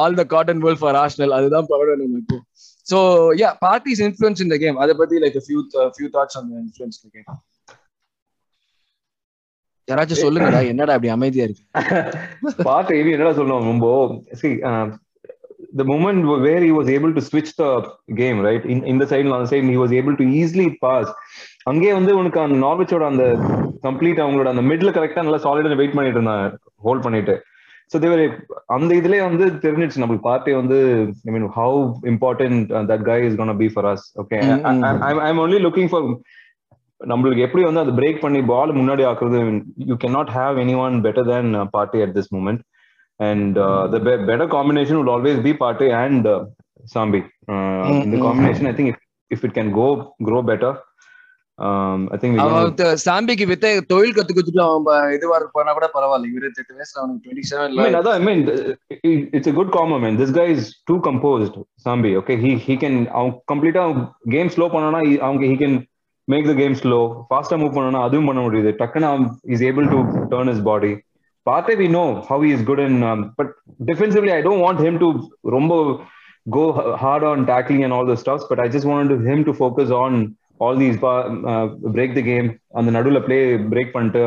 ஆல் த காட்டன் வேல் ஃபார் ஆஷ்னல் அதுதான் பரவாயில்ல நம்ம இப்போ. ஸோ யா பார்ட்டிஸ் இன்ஃபுளுன்ஸ் இந்த கேம் அதை பத்தி லைக் ஃபியூ ஃபியூ தாட்ஸ் அந்த இன்ஃபுளுன்ஸ் இந்த கேம் யாராச்சும் சொல்லுங்கடா என்னடா அப்படி அமைதியா இருக்கு? பார்த்து இது என்னடா சொல்லணும் ரொம்ப uh, the moment where he was able to switch the game right in in the side on the side he was able to easily pass. அங்கே வந்து உனக்கு அந்த நார்வெச்சோட அந்த கம்ப்ளீட் அவங்களோட அந்த மிட்ல கரெக்டா நல்லா சாலிடா வெயிட் பண்ணிட்டு இருந்தாங்க ஹோல்ட் பண்ணிட்டு. ஸோ தேவர் அந்த இதுலயே வந்து தெரிஞ்சிச்சு நம்மளுக்கு பார்ட்டி வந்து I mean how important that guy is gonna be for us okay I'm only looking for நம்மளுக்கு எப்படி வந்து அது பிரேக் பண்ணி பால் முன்னாடி ஆக்குறது you can not have any one better than Partey at this moment and the better combination would always be Partey and Sambi இந்த combination I think if it can go grow better I think அவன் சாம்பிக்கு வித்த தொழில் கத்து கொடுத்துட்டு அவன் இதுவா போனா கூட பரவாயில்ல. இருபத்தி எட்டு வயசுல அவனுக்கு டுவெண்ட்டி I mean, செவன்ல I mean, it's a good comment, man. This guy is too composed, Sambi. Okay, he he can அவன் கம்ப்ளீட்டா கேம் ஸ்லோ பண்ணனா அவங்க he can make the game slow ஃபாஸ்டா மூவ் பண்ணனா அதுவும் பண்ண முடியுது டக்குன்னு is able to turn is body பார்த்தே we know how is good and but defensively I don't want him to ரொம்ப go hard on tackling and all the stops but I just want him to focus on all these break the game அந்த நடுவில் play break பண்ணிட்டு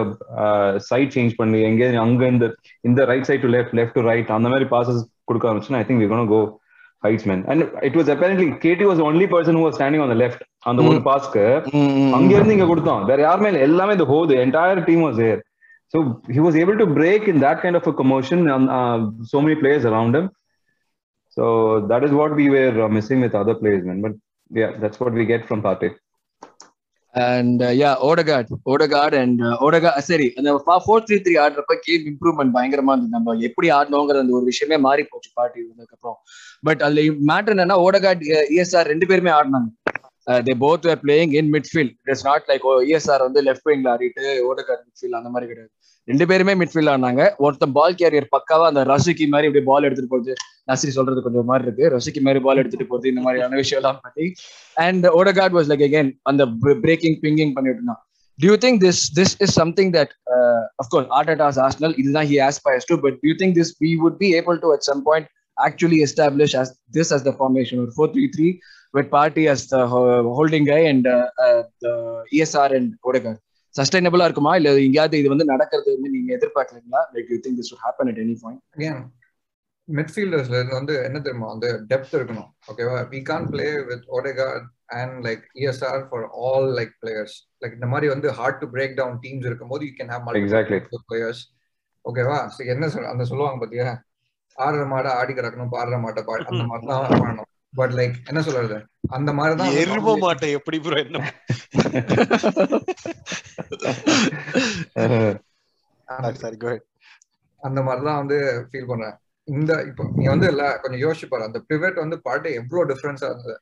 side change பண்ணி எங்கே அங்க இந்த இந்த right side to left left to right அந்த மாதிரி பாசஸ் கொடுக்க ஆரம்பிச்சுன்னா I think we go heights man and it was apparently KT was only person who was standing on the left அந்த ஒரு பாஸ்க்கு அங்க இருந்து இங்க கொடுத்தோம் வேற யாருமே இல்ல எல்லாமே இந்த ஹோது entire team was there so he was able to break in that kind of a commotion so many players around him. So that is what we were uh, missing with other players man. But yeah that's what we get from Partey and yeah Odegaard Odegaard and Odegaard சரி அந்த four three three ஆடுறப்ப game improvement பயங்கரமா இருந்தது. நம்ம எப்படி ஆடணுங்கிற அந்த ஒரு விஷயமே மாறி போச்சு பாட்டி இருந்ததுக்கப்புறம் பட் அதுல மேட்டர் என்னன்னா ஓடகார்ட் இஎஸ்ஆர் uh, ரெண்டு பேருமே ஆடினாங்க. They both were playing in midfield it's not like ESR வந்து லெஃப்ட் விங்ல ஆடிட்டு ஓடகார்ட் மிட்ஃபீல்ட் அந்த மாதிரி கிடையாது. ரெண்டு பேருமே மிட்ஃபீல்ட் ஆனாங்க ஒருத்தன் பால் கேரியர் பக்காவா அந்த ரசுக்கி மாதிரி இப்படி பால் எடுத்துட்டு போகுது நசிரி சொல்றது கொஞ்சம் மாதிரி இருக்கு ரசிக்கு மாதிரி பால் எடுத்துட்டு போறது இந்த மாதிரியான விஷயம் எல்லாம் பண்ணி and Odegaard was like again அந்த பிரேக்கிங் பிங்கிங் பண்ணிட்டு இருந்தான் d'you think this this is something that of course art at as Arsenal இதுதான் he aspires to but d'you think this we would be able to at some point actually establish as this as the formation or 433 with party as the uh, holding guy and uh, uh, the ESR சஸ்டைனபிளா இருக்குமா இல்ல எங்கேயாவது இது வந்து நடக்கிறது வந்து நீங்க எதிர்பார்க்கலீங்களா like you think this would happen at any point மிட்ஃபீல்டர்ஸ்ல வந்து என்ன தெரியுமா? வந்து டெப்த் இருக்கணும் ஓகேவா we? Can play with Odegaard and like ESR for all like players like இந்த மாதிரி வந்து hard to break down teams இருக்கும்போது you can have Exactly. Multiple players ஓகேவா ஸோ என்ன சொல் அந்த சொல்லுவாங்க பாத்தியா? ஆடுற மாடை ஆடி கிடக்கணும் பாடுற மாட்டை பாடி அந்த மாதிரி தான் பண்ணணும் பட் லைக் என்ன சொல்றது? அந்த மாதிரி தான் எரும மாட்டை எப்படி ப்ரோ என்ன? சாரி கோ அந்த மாதிரி தான் வந்து ஃபீல் பண்றேன். இந்த இப்போ நீ வந்து இல்ல கொஞ்சம் யோசிச்சு பாரு. அந்த பிவட் வந்து பாட்டு எவ்வளவு டிஃபரன்ஸா இருந்தது?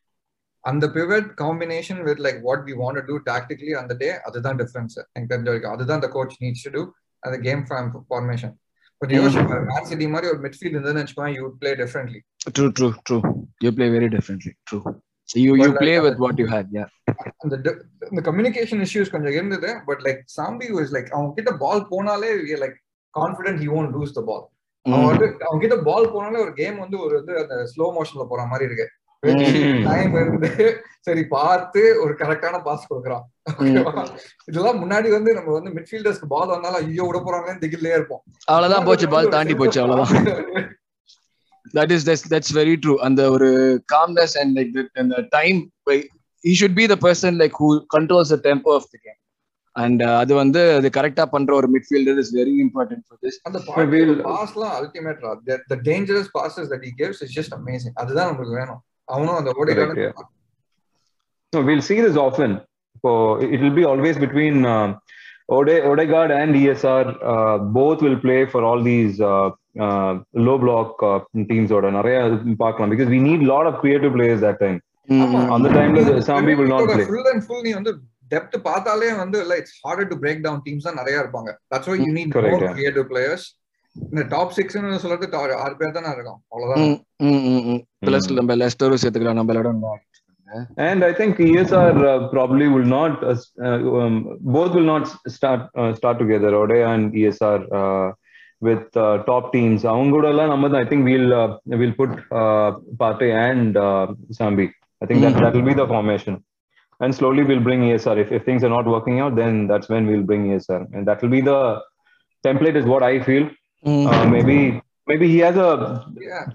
அந்த pivot combination with like what we want to tactically அந்த டே அதுதான் டிஃபரன்ஸ் எனக்கு தெரிஞ்ச வரைக்கும் அதுதான் அந்த கோச் நீட்ஸ் டு டூ அந்த கேம் ஃபார்மேஷன் கொஞ்சம் யோசிச்சு பாரு. மேன் சிட்டி மாதிரி ஒரு மிட்ஃபீல்ட் இருந்ததுன்னு வச்சுக்கோங்க you play differently true true true. You play very differently. True. So you you But like play that- with what you had yeah. அந்த di- இந்த கம்யூனிகேஷன் இஷ்யூஸ் கொஞ்சம் இருந்தது but like Sambi was like அவங்க கிட்ட ball போனாலே like confident he won't lose the ball அவன் வந்து அவங்க கிட்ட பால் போனாலே ஒரு கேம் வந்து ஒரு வந்து அந்த ஸ்லோ மோஷன்ல போற மாதிரி இருக்கு. டைம் இருந்து சரி பார்த்து ஒரு கரெக்டான பாஸ் கொடுக்குறான். இதெல்லாம் முன்னாடி வந்து நம்ம வந்து மிட்ஃபீல்டர்ஸ்க்கு பால் வந்தாலும் ஐயோ விட போறாங்கன்னு திகிலே இருப்போம். அவ்வளவுதான் போச்சு பால் தாண்டி போச்சு அவ்வளவுதான். Is that's that's very true. and the ஒரு calmness and like the, and the time like, he should be the person like who controls the tempo the and uh, அது வந்து அது கரெக்டா பண்ற ஒரு midfielder is very important for this அந்த பாஸ்லாம் அல்டிமேட்ரா the dangerous passes that he gives is just amazing அதுதான் நமக்கு வேணும் அவனும் அந்த ஓடி. No, we'll see this often. So it will be always between uh, Ode, Odegaard and ESR. Uh, both will play for all these uh, uh, low block uh, teams. Or நிறைய பார்க்கலாம் because we need a lot of creative players that time. ஆமா. அந்த டைம்ல Sambi will not play. Full and full நீ வந்து depth பார்த்தாலே வந்து it's harder to break down teams தான் நிறைய இருப்பாங்க that's why you need more. Creative players இந்த டாப் சிக்ஸ்னு சொல்றது top ஆறு பேர் தானே இருக்கும் அவ்வளவுதான் ம், ம், ம், ம். பிளஸ் நம்ம லெஸ்டரும் சேர்த்துக்கலாம் நம்ம இடம் And I think ESR uh, probably will not, uh, uh, um, both will not start uh, start together, Ode and ESR uh, with uh, top teams. அவங்க கூட எல்லாம் நம்ம தான் I think we'll uh, we'll put uh, Partey and uh, Sambi. I think that Mhm. that will be the formation. And slowly we'll bring ESR. If, if things are not working out, then that's when we'll bring ESR. And that will be the template is what I feel. Uh, maybe maybe he has a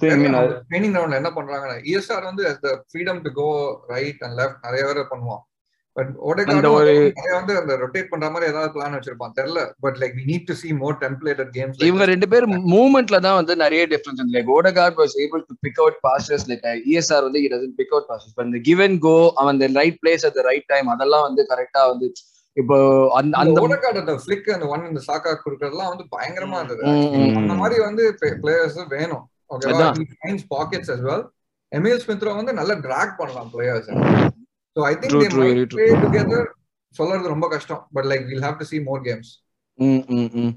thing, I mean, I- training கிரவுண்ட்ல என்ன பண்றாங்க ESR வந்து freedom to go right and left நிறைய பேர் பண்ணுவான் but அந்த ஒரு- வந்து அந்த ரொட்டேட் பண்ற மாதிரி ஏதாவது பிளான் வச்சிருப்பான். தெரியல. But like we need to see more templated games like இவங்க. ரெண்டு பேர் மூவ்மெண்ட்ல தான் வந்து நிறைய difference like Odegaard was able to pick out passers like ESR வந்து it doesn't pick out passers but இந்த கிவ் அண்ட் கோ அவன் இந்த right place at right time அதெல்லாம் வந்து கரெக்டா வந்து இப்போ அந்த அந்த அந்த ஓடகார்டு அந்த ஃபிளிக் அந்த ஒன் இந்த சாக்கா குடுக்கறதெல்லாம் வந்து பயங்கரமா இருந்தது. அந்த மாதிரி வந்து பிளேயர்ஸ் வேணும். ஓகேவா pockets as well. Emile Smith Rowe வந்து நல்லா டிராக் பண்ணலாம் players so I think they might. Play together சொல்றது ரொம்ப கஷ்டம். But like will have to see more games. ம் ம் ம்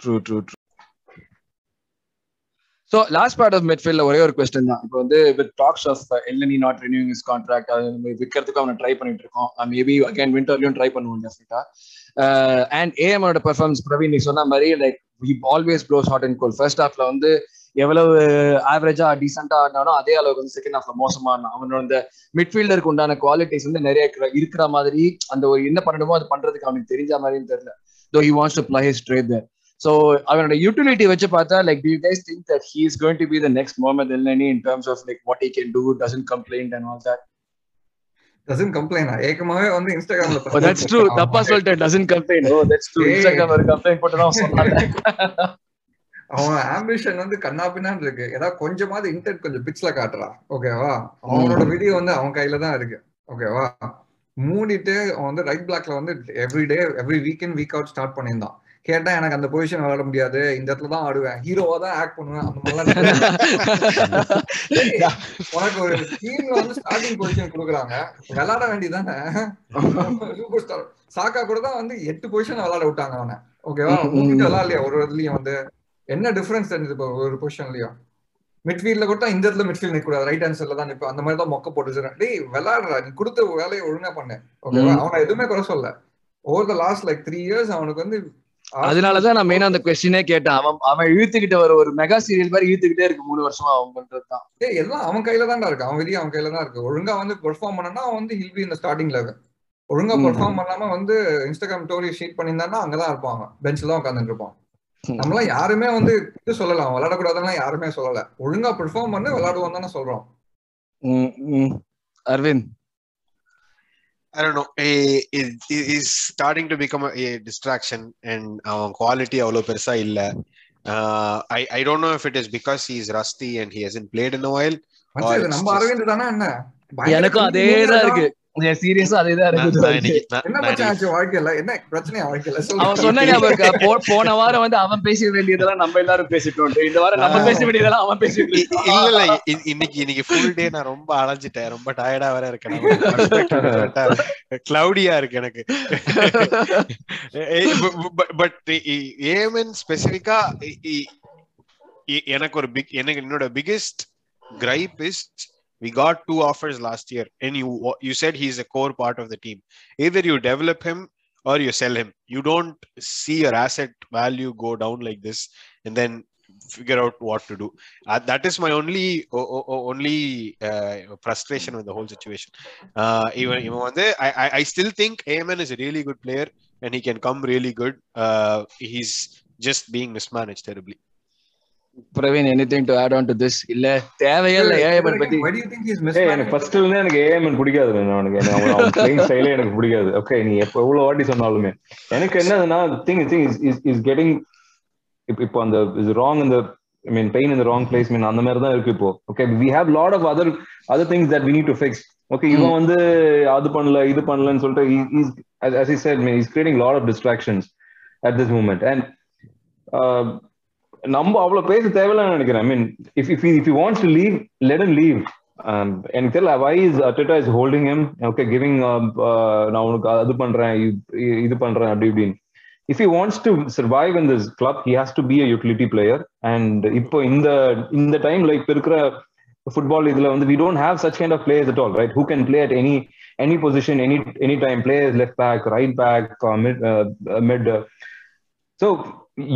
true true true so last part of மிட்ஃபீல்ட்ல ஒரே ஒரு கொஸ்டின் தான். இப்போ வந்து with talks of Elneny not renewing is contract அது விற்கிறதுக்கு அவனை ட்ரை பண்ணிட்டு இருக்கோம். மேபி அகைன் விண்டர்லயும் ட்ரை பண்ணுவோம் டெஃபினட்டா அண்ட் ஏஎமோட பெர்ஃபார்மன்ஸ் பிரவீன் நீ சொன்ன மாதிரி like he always blows hot and cold first ஹாஃப்ல வந்து எவ்வளவு ஆவரேஜா டீசெண்டா ஆடினாலும் அதே அளவுக்கு வந்து செகண்ட் ஹாஃப்ல மோசமா ஆடினான். அவனோட அந்த மிட்ஃபீல்டருக்கு உண்டான குவாலிட்டிஸ் வந்து நிறைய இருக்கிற- மாதிரி அந்த ஒரு என்ன பண்ணணுமோ அது பண்றதுக்கு அவனுக்கு தெரிஞ்ச மாதிரியும் தெரியல. Though he wants to play his trade so அவனோட யூட்டிலிட்டி வச்சு பார்த்தா like do you guys think that he is going to be the next Mohamed Elneny in terms of like what he can do doesn't complaint and all that doesn't complaint ஏக்கமாவே வந்து இன்ஸ்டாகிராம்ல that's true தப்பா சொல்லிட்டேன். Doesn't complaint oh that's true Hey. Instagram ஒரு complaint போட்டு தான் சொன்னாங்க அவன் ambition வந்து கண்ணா பின்னான்னு இருக்கு. ஏதாவது கொஞ்சமாவது இன்டென்ட் கொஞ்சம் பிக்ஸ்ல காட்டுறா. ஓகேவா அவனோட வீடியோ வந்து அவன் கையில தான் இருக்கு. ஓகேவா மூடிட்டு அவன் வந்து ரைட் பிளாக்ல வந்து every day every weekend week out start பண்ணியிருந்தான். கேட்டா எனக்கு அந்த பொசிஷன் விளையாட முடியாது. இந்த இடத்துல தான் ஆடுவேன். ஹீரோவா தான் ஆக்ட் பண்ணுவேன். அந்த மாதிரிலாம் உனக்கு ஒரு டீம்ல வந்து ஸ்டார்டிங் பொசிஷன் கொடுக்குறாங்க. விளையாட வேண்டியதானே சூப்பர் ஸ்டார் சாக்கா கூட தான் வந்து எட்டு பொசிஷன் விளையாட விட்டாங்க அவனை. ஓகேவா விளையாடலையா? ஒரு இதுலயும் வந்து என்ன டிஃபரன்ஸ் தெரிஞ்சது இப்போ ஒரு பொசிஷன்லயும் மிட்ஃபீல்ட்ல கூட இந்த இடத்துல மிட்ஃபீல்ட் நிக்க கூடாது ரைட் ஹேண்ட் சைட்ல தான் நிப்ப. அந்த மாதிரி தான் மொக்க போட்டு வச்சிருக்கேன் டேய் விளையாடுறா. நீ கொடுத்த வேலையை ஒழுங்கா பண்ணு. ஓகேவா. அவனை எதுவுமே குறை சொல்ல over the last like three years அவனுக்கு வந்து அதனாலதான் நான் மெயினா அந்த கொஸ்டினே கேட்டேன். அவன் அவன் இழுத்துக்கிட்டு வர ஒரு மெகா சீரியல் மாதிரி இழுத்துக்கிட்டே இருக்கு மூணு வருஷமா அவன் பண்றதுதான் டேய் எல்லாம் அவன் கையில தான்டா இருக்கு. அவன் விதி அவன் கையில தான் இருக்கு. ஒழுங்கா வந்து பெர்ஃபார்ம் பண்ணனா அவன் வந்து ஹில் பி இந்த ஸ்டார்டிங் லெவல் ஒழுங்கா. பெர்ஃபார்ம் பண்ணாம வந்து இன்ஸ்டாகிராம் ஸ்டோரி ஷீட் பண்ணியிருந்தானா அங்கதான் இருப்பாங்க. பெஞ்ச்ல தான் உட்காந்துட்டு இருப்பான். நம்மளாம் யாருமே வந்து இது சொல்லல அவன் விளையாடக்கூடாதுன்னா யாருமே சொல்லல ஒழுங்கா பெர்ஃபார்ம் பண்ணு விளையாடுவோம் தானே சொல்றோம் ம், ம். Aravind I don't know. It, it, it is starting to become a, a distraction and uh, quality அவ்வளோ பெருசா இல்ல uh, I, I don't know if it is because he's rusty and he hasn't played in a while. it's நம்ம just- Aravind தானே என்ன எனக்கும் அதே தான். இருக்கு சீரியஸா அதே தான் நான் நான் இருக்கு வாழ்க்கையில? என்ன பிரச்சனையா வாழ்க்கையில? அவன் சொல்லு சொன்ன ஞாபகம் இருக்கா? போ- போன வாரம் வந்து அவன் பேச வேண்டியதெல்லாம் நம்ம எல்லாரும் பேசிட்டோம் இந்த வாரம் நம்ம. பேச வேண்டியதெல்லாம் அவன் பேசிட்டு. இல்ல இல்ல. இன்னைக்கு இன்னைக்கு ஃபுல் டே நான் ரொம்ப அலைஞ்சிட்டேன். ரொம்ப டயர்டா வேற இருக்கேன். கிளவுடியா இருக்கு எனக்கு. பட் ஏமன் ஸ்பெசிபிக்கா எனக்கு ஒரு பிக் எனக்கு என்னோட biggest gripe is we got two offers last year and you you said he's a core part of the team. Either you develop him or you sell him. You don't see your asset value go down like this and then figure out what to do. Uh, that is my only o- o- o- only uh, frustration with the whole situation. Uh, even even on the, I, I still think Ayman is a really good player and he can come really good. Uh, he's just being mismanaged terribly Praveen anything to add on to this இல்ல தேவையே இல்ல ஏஎமன் பத்தி. Why do you think he's mismanaged? எனக்கு ஃபர்ஸ்ட்ல இருந்தே எனக்கு AMN பிடிக்காது எனக்கு அவன் பிளேயிங் ஸ்டைலே எனக்கு பிடிக்காது. ஓகே நீ எப்ப எவ்வளவு வாட்டி சொன்னாலுமே. எனக்கு என்னதுன்னா thing thing is is getting இப்போ அந்த இஸ் ராங் இந்த ஐ மீன் பெயின் இந்த ராங் பிளேஸ் மீன் அந்த மாதிரி தான் இருக்கு இப்போ. Okay we have lot of other other things that we need to fix okay இவன் வந்து அது பண்ணல இது பண்ணலன்னு சொல்லிட்டு is as he said man, he's creating a lot of distractions at this moment. And uh, நம்ம அவ்வளவு பேச தேவையில்லைன்னு நினைக்கிறேன் I mean if if you leave let and leave எனக்கு தெரியல why is Arteta is holding him okay giving நான் உனக்கு அது பண்றேன் இது பண்றேன் அப்படி இப்படின்னு if you wants to survive in this club he has to be a utility player and இப்போ இந்த இந்த டைம்ல இப்போ இருக்கிற ஃபுட்பால் இதுல வந்து we don't have such kind of players at all right who can play at any any position any any time players left back right back mid mid so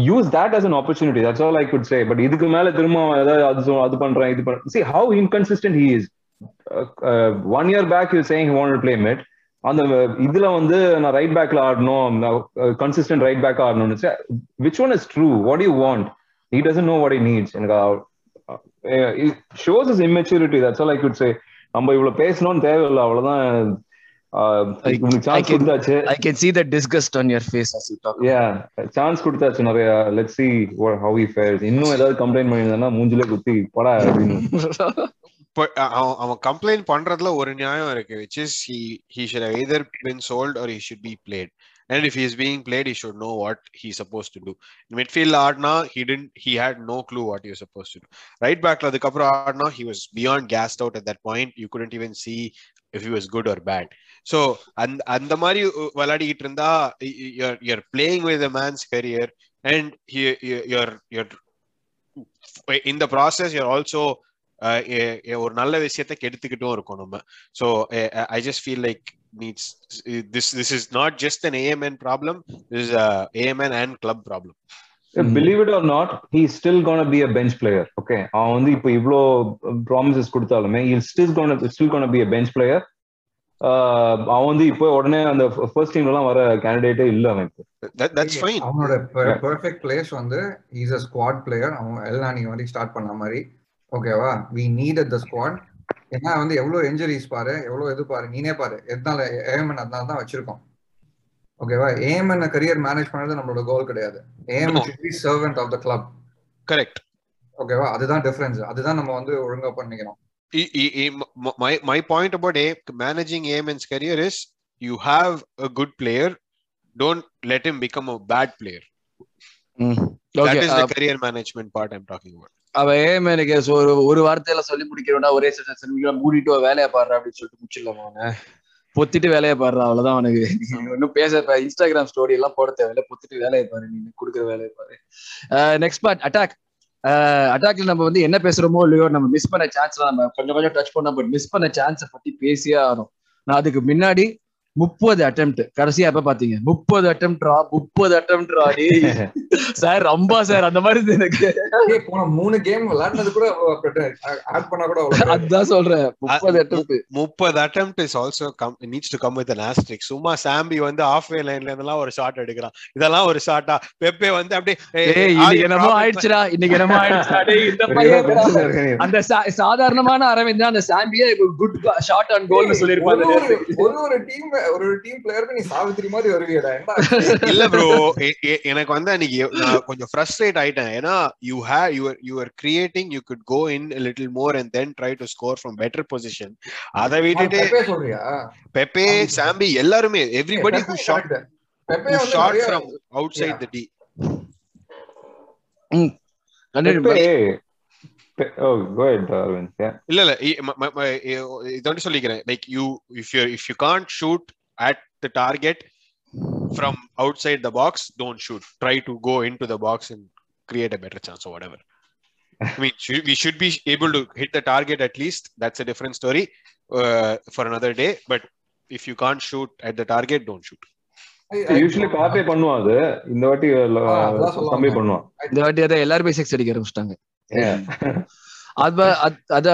use that as an opportunity that's all I could say but இதுக்கு மேல திரும்ப ஏதாவது அது அது பண்றேன் இது பண்றேன் see how inconsistent he is one year back you saying want play mid அந்த இதுல வந்து நான் ரைட் பேக்ல ஆடணும் consistent right back ஆடணும்னு which one is true what you want he doesn't know what E needs எனக்கு shows is immaturity that's all I could say நம்ம இவ்வளவு பேசணும்னு தேவையில்லை அவ்வளவுதான் சான்ஸ் can- கொடுத்தாச்சு I can see the disgust on your face as you talk. Yeah chance கொடுத்தாச்சு நிறைய have he fares இன்னும் ஏதாவது கம்ப்ளைண்ட் பண்ணியிருந்தா மூஞ்சிலே குத்தி போடா அப்படின்னு But uh, அவன் கம்ப்ளைண்ட் பண்றதுல ஒரு நியாயம் இருக்கு which is he he should have either been sold or he should be played and if he is being played he should know what he's supposed to do in midfield ஆடினா he didn't he had no clue what he was supposed to do right backல அதுக்கப்புறம் ஆடினா he was beyond gassed out at that point you couldn't even see if he was good or bad so அந்த அந்த மாதிரி விளையாடிக்கிட்டு இருந்தா y- y- you're you're playing with a man's career and he, you- you're you're in the process you're also uh, எ- எ- ஒரு நல்ல விஷயத்த கெடுத்துக்கிட்டும் இருக்கும் நம்ம. So I just feel like needs this this is not just an AMN problem this AMN and club problem believe it or not he still gonna be a bench player okay அவன் வந்து இப்போ இவ்வளோ promises கொடுத்தாலுமே he'll still gonna still gonna be a bench player அவன் வந்து இப்போ உடனே அந்த ஃபர்ஸ்ட் டீம்ல எல்லாம் வர கேண்டிடேட்டே இல்ல அவன் இப்போ தட்ஸ் ஃபைன் அவனோட. பெர்ஃபெக்ட் பிளேஸ் வந்து இஸ் அ ஸ்குவாட் பிளேயர் அவன் எல்லாம் நீங்க வந்து ஸ்டார்ட் பண்ண மாதிரி. ஓகேவா வி? நீட் த ஸ்குவாட் ஏன்னா வந்து எவ்வளவு இன்ஜுரிஸ் பாரு எவ்வளவு இது பாரு நீனே பாரு. எதனால ஏஎம்என் அதனால தான் வச்சிருக்கோம். ஓகேவா ஏஎம்என் கரியர் மேனேஜ் பண்ணது நம்மளோட கோல் கிடையாது. Be servant of the club correct ஓகேவா அதுதான் டிஃபரன்ஸ் அதுதான் நம்ம வந்து ஒழுங்கா பண்ணிக்கணும். My my point about a managing AMN's career is you have a good player don't let him become a bad player. that okay is the career management part i'm talking about. அவ ஏன் எனக்கு so ஒரு ஒரு வார்த்தையில சொல்லி முடிக்கிறோம்னா ஒரே session மூடிட்டு வேலையை பாடுற அப்படின்னு சொல்லிட்டு முடிச்சிடலாமா அவனை பொத்திட்டு வேலையை பாடுற அவ்வளவுதான் அவனுக்கு இன்னும் பேச இன்ஸ்டாகிராம் ஸ்டோரி எல்லாம் போட தேவையில்ல பொத்திட்டு வேலையை பாரு நீ கொடுக்குற வேலையை பாரு நெக்ஸ்ட் பார்ட் அட்டாக் அட்டாக்ல நம்ம வந்து என்ன பேசுறோமோ இல்லையோ நம்ம மிஸ் பண்ண சான்ஸ் நம்ம கொஞ்சம் கொஞ்சம் டச் பண்ணோம் பட் மிஸ் பண்ண சான்ஸை பத்தி பேசியே ஆகணும். நான் அதுக்கு முன்னாடி முப்பது அட்டெம்ட் கடைசியா எப்ப பாத்தீங்க? முப்பது அட்டெம்ட்ரா முப்பது அட்டெம்ட்ரா சார் ரொம்ப சார் அந்த மாதிரி எனக்கு. போன மூணு கேம் விளையாடுனது கூட ஆட் பண்ணா கூட அதான் சொல்றேன். முப்பது அட்டெம்ட் முப்பது is also come needs to come with an asterisk. சும்மா சாம்பி வந்து ஆஃப் வே லைன்ல இருந்தெல்லாம் ஒரு ஷாட் எடுக்கிறான். இதெல்லாம் ஒரு ஷாட்டா பெப்பே வந்து அப்படியே என்னமோ ஆயிடுச்சுடா இன்னைக்கு என்னமோ பையன் அந்த சா- சாதாரணமான அரவிந்த் அந்த சாம்பியே குட் ஷாட் ஆன் கோல்னு ஒரு ஒரு ஒரு டீம் ஒரு டீம் பிளேயருக்கு நீ சாவித்திரி மாதிரி வருவியடா இல்ல ப்ரோ எனக்கு வந்து அன்னைக்கு கொஞ்சம் ஃப்ரஸ்ட்ரேட் ஆயிட்டேன் ஏன்னா you have you you are creating you could go in little more and then try to score from better position அதை விட்டுட்டு பெப்பே சாம்பி எல்லாருமே எவ்ரிபடி ஹூ ஷாட் shot நிறைய- from outside Yeah. the D. இல்ல இல்ல சொல்லிக்கிறேன் like you if you if you can't shoot target from outside the box don't shoot try to go in to the box and create a better chance whatever I mean, should, we should be able to hit the target at least. That's a different story uh, for another day. But if you can't shoot at the target, don't shoot. Usually Pepe பண்ணுவான் அது இந்த வாட்டி தம்பி வந்தேன். பண்ணுவான் இந்த வாட்டி அதை எல்லாருமே செக்ஸ் அடிக்க ஆரம்பிச்சிட்டாங்க. அத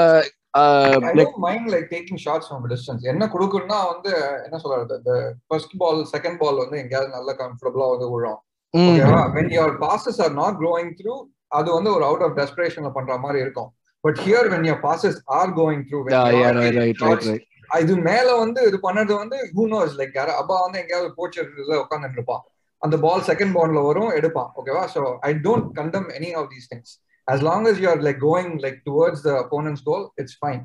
like taking shots from a distance. என்ன கொடுக்குன்னா வந்து என்ன சொல்றது இந்த ஃபர்ஸ்ட் பால் செகண்ட் பால் வந்து எங்கேயாவது நல்ல கம்ஃபர்டபுளா வந்து விழும். ஓகேவா when your passes are not going through அது வந்து ஒரு அவுட் ஆஃப் டெஸ்பிரேஷன்ல பண்ற மாதிரி இருக்கும். But here when your passes are going through when you are right taking right shots, right இது மேல வந்து இது பண்ணது வந்து ஹூ நோஸ் லைக் யாரா அப்பா வந்து எங்கேயாவது போச்சர் உட்காந்துட்டு இருப்பான். அந்த பால் செகண்ட் பால்ல வரும் எடுப்பான். ஓகேவா so I don't condemn any of these things as long as you are like going like towards the opponent's goal it's fine.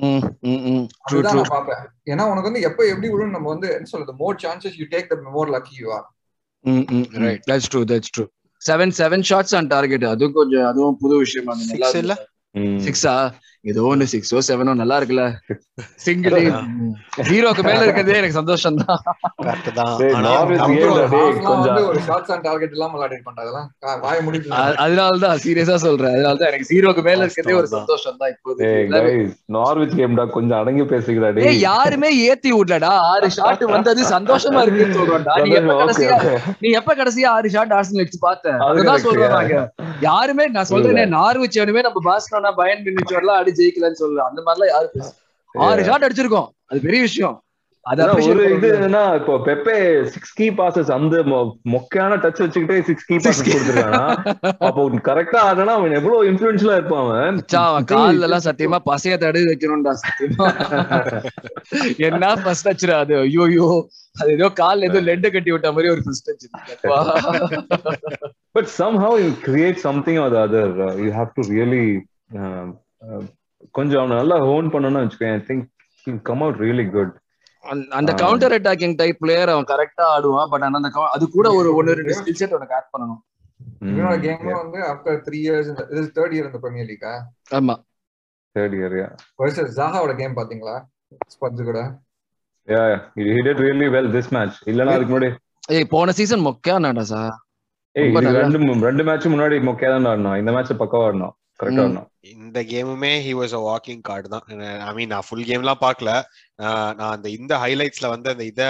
ம் ம் ட்ரூ அதுதான் நான் பார்ப்பேன். ஏன்னா உனக்கு வந்து எப்ப எப்படி விழும் நம்ம வந்து என்ன சொல்றது more chances you take the more lucky you are. Right that's true that's true seven seven shots on target அது கொஞ்சம் அதுவும் புது விஷயமா இல்ல? சிக்ஸா ஏதோ ஒண்ணு சிக்ஸோ செவனோ நல்லா இருக்குல்ல. சிங்கிள் ஜீரோக்கு மேல இருக்கிறதே எனக்கு சந்தோஷம் தான். அதனாலதான் சீரியஸா சொல்றேன். அதனாலதான் எனக்கு ஜீரோக்கு மேல இருக்கிறதே ஒரு சந்தோஷம் தான் இப்போது நார்விச் கேம்டா கொஞ்சம் அடங்கி பேசுகிறா டேய். யாருமே ஏத்தி விடலடா. ஆறு ஷாட் வந்தது சந்தோஷமா இருக்குன்னு சொல்றோம்டா நீ எப்ப கடைசியா நீ எப்ப கடைசியா ஆறு ஷாட் ஆர்சனல் வச்சு பார்த்த? அது அதுதான். நாங்க யாருமே நான் சொல்றேனே நார்விச் எவனுமே நம்ம பயன் மினிச்சு வரலாம் அடி ஜெயிக்கலன்னு சொல்லல அந்த மாதிரிலாம் யாரு பேச ஆறு ஷாட் அடிச்சிருக்கோம். அது பெரிய விஷயம். அது அதான் ஒரு இது பண்ணணும். என்னன்னா இப்போ பெப்பே சிக்ஸ் கீ பாசஸ் அந்த மொக்கையான டச் வச்சுக்கிட்டே சிக்ஸ் கீ பாசஸ். கொடுத்துருக்கானா? அப்போ கரெக்டா ஆடுனா அவன் எவ்வளவு இன்ஃபுளுன்ஸ்ல இருப்பான் அவன்? கால்ல எல்லாம் சத்தியமா பசைய தடவி வைக்கணும்டா சத்தியமா. என்ன ஃபர்ஸ்ட் டச்ரா அது? ஐயோ அது ஏதோ கால் ஏதோ லெட் கட்டி விட்ட மாதிரி ஒரு first touch but somehow you create something or the other uh, you have to really uh, uh, கொஞ்சம் அவனை நல்லா ஹோன் பண்ணணும்னு வச்சுக்கோங்க I think come out really good அந்த. கவுண்டர் அட்டாக்கிங் டைப் பிளேயர் அவன் கரெக்டா ஆடுவான் பட் ஆனா அந்த அது கூட ஒரு ஒன்னு ரெண்டு ஸ்கில் செட் உனக்கு ஆட் பண்ணணும். இவனோட கேம் வந்து ஆஃப்டர் த்ரீ இயர்ஸ் இது தேர்ட் இயர் இந்த பிரீமியர் லீக்கா ஆமா. தேர்ட் இயர் யா வர்சஸ் ஜாஹாவோட கேம் பாத்தீங்களா ஸ்பட்ஸ் கூட. யா he did really well this match. இல்லனா அதுக்கு முன்னாடி ஏய் போன சீசன் மொக்கையானாடா சார். ஏய் ரெண்டு ரெண்டு மேட்ச் முன்னாடி மொக்கையா தான் ஆடணும் இந்த மேட்ச் பக்காவா ஆடணும் கரெக்டா இந்த கேமுமே he was a walking card தான். ஐ மீன் நான் ஃபுல் கேம்லாம் பார்க்கல. நான் அந்த இந்த ஹைலைட்ஸ்ல வந்து அந்த இத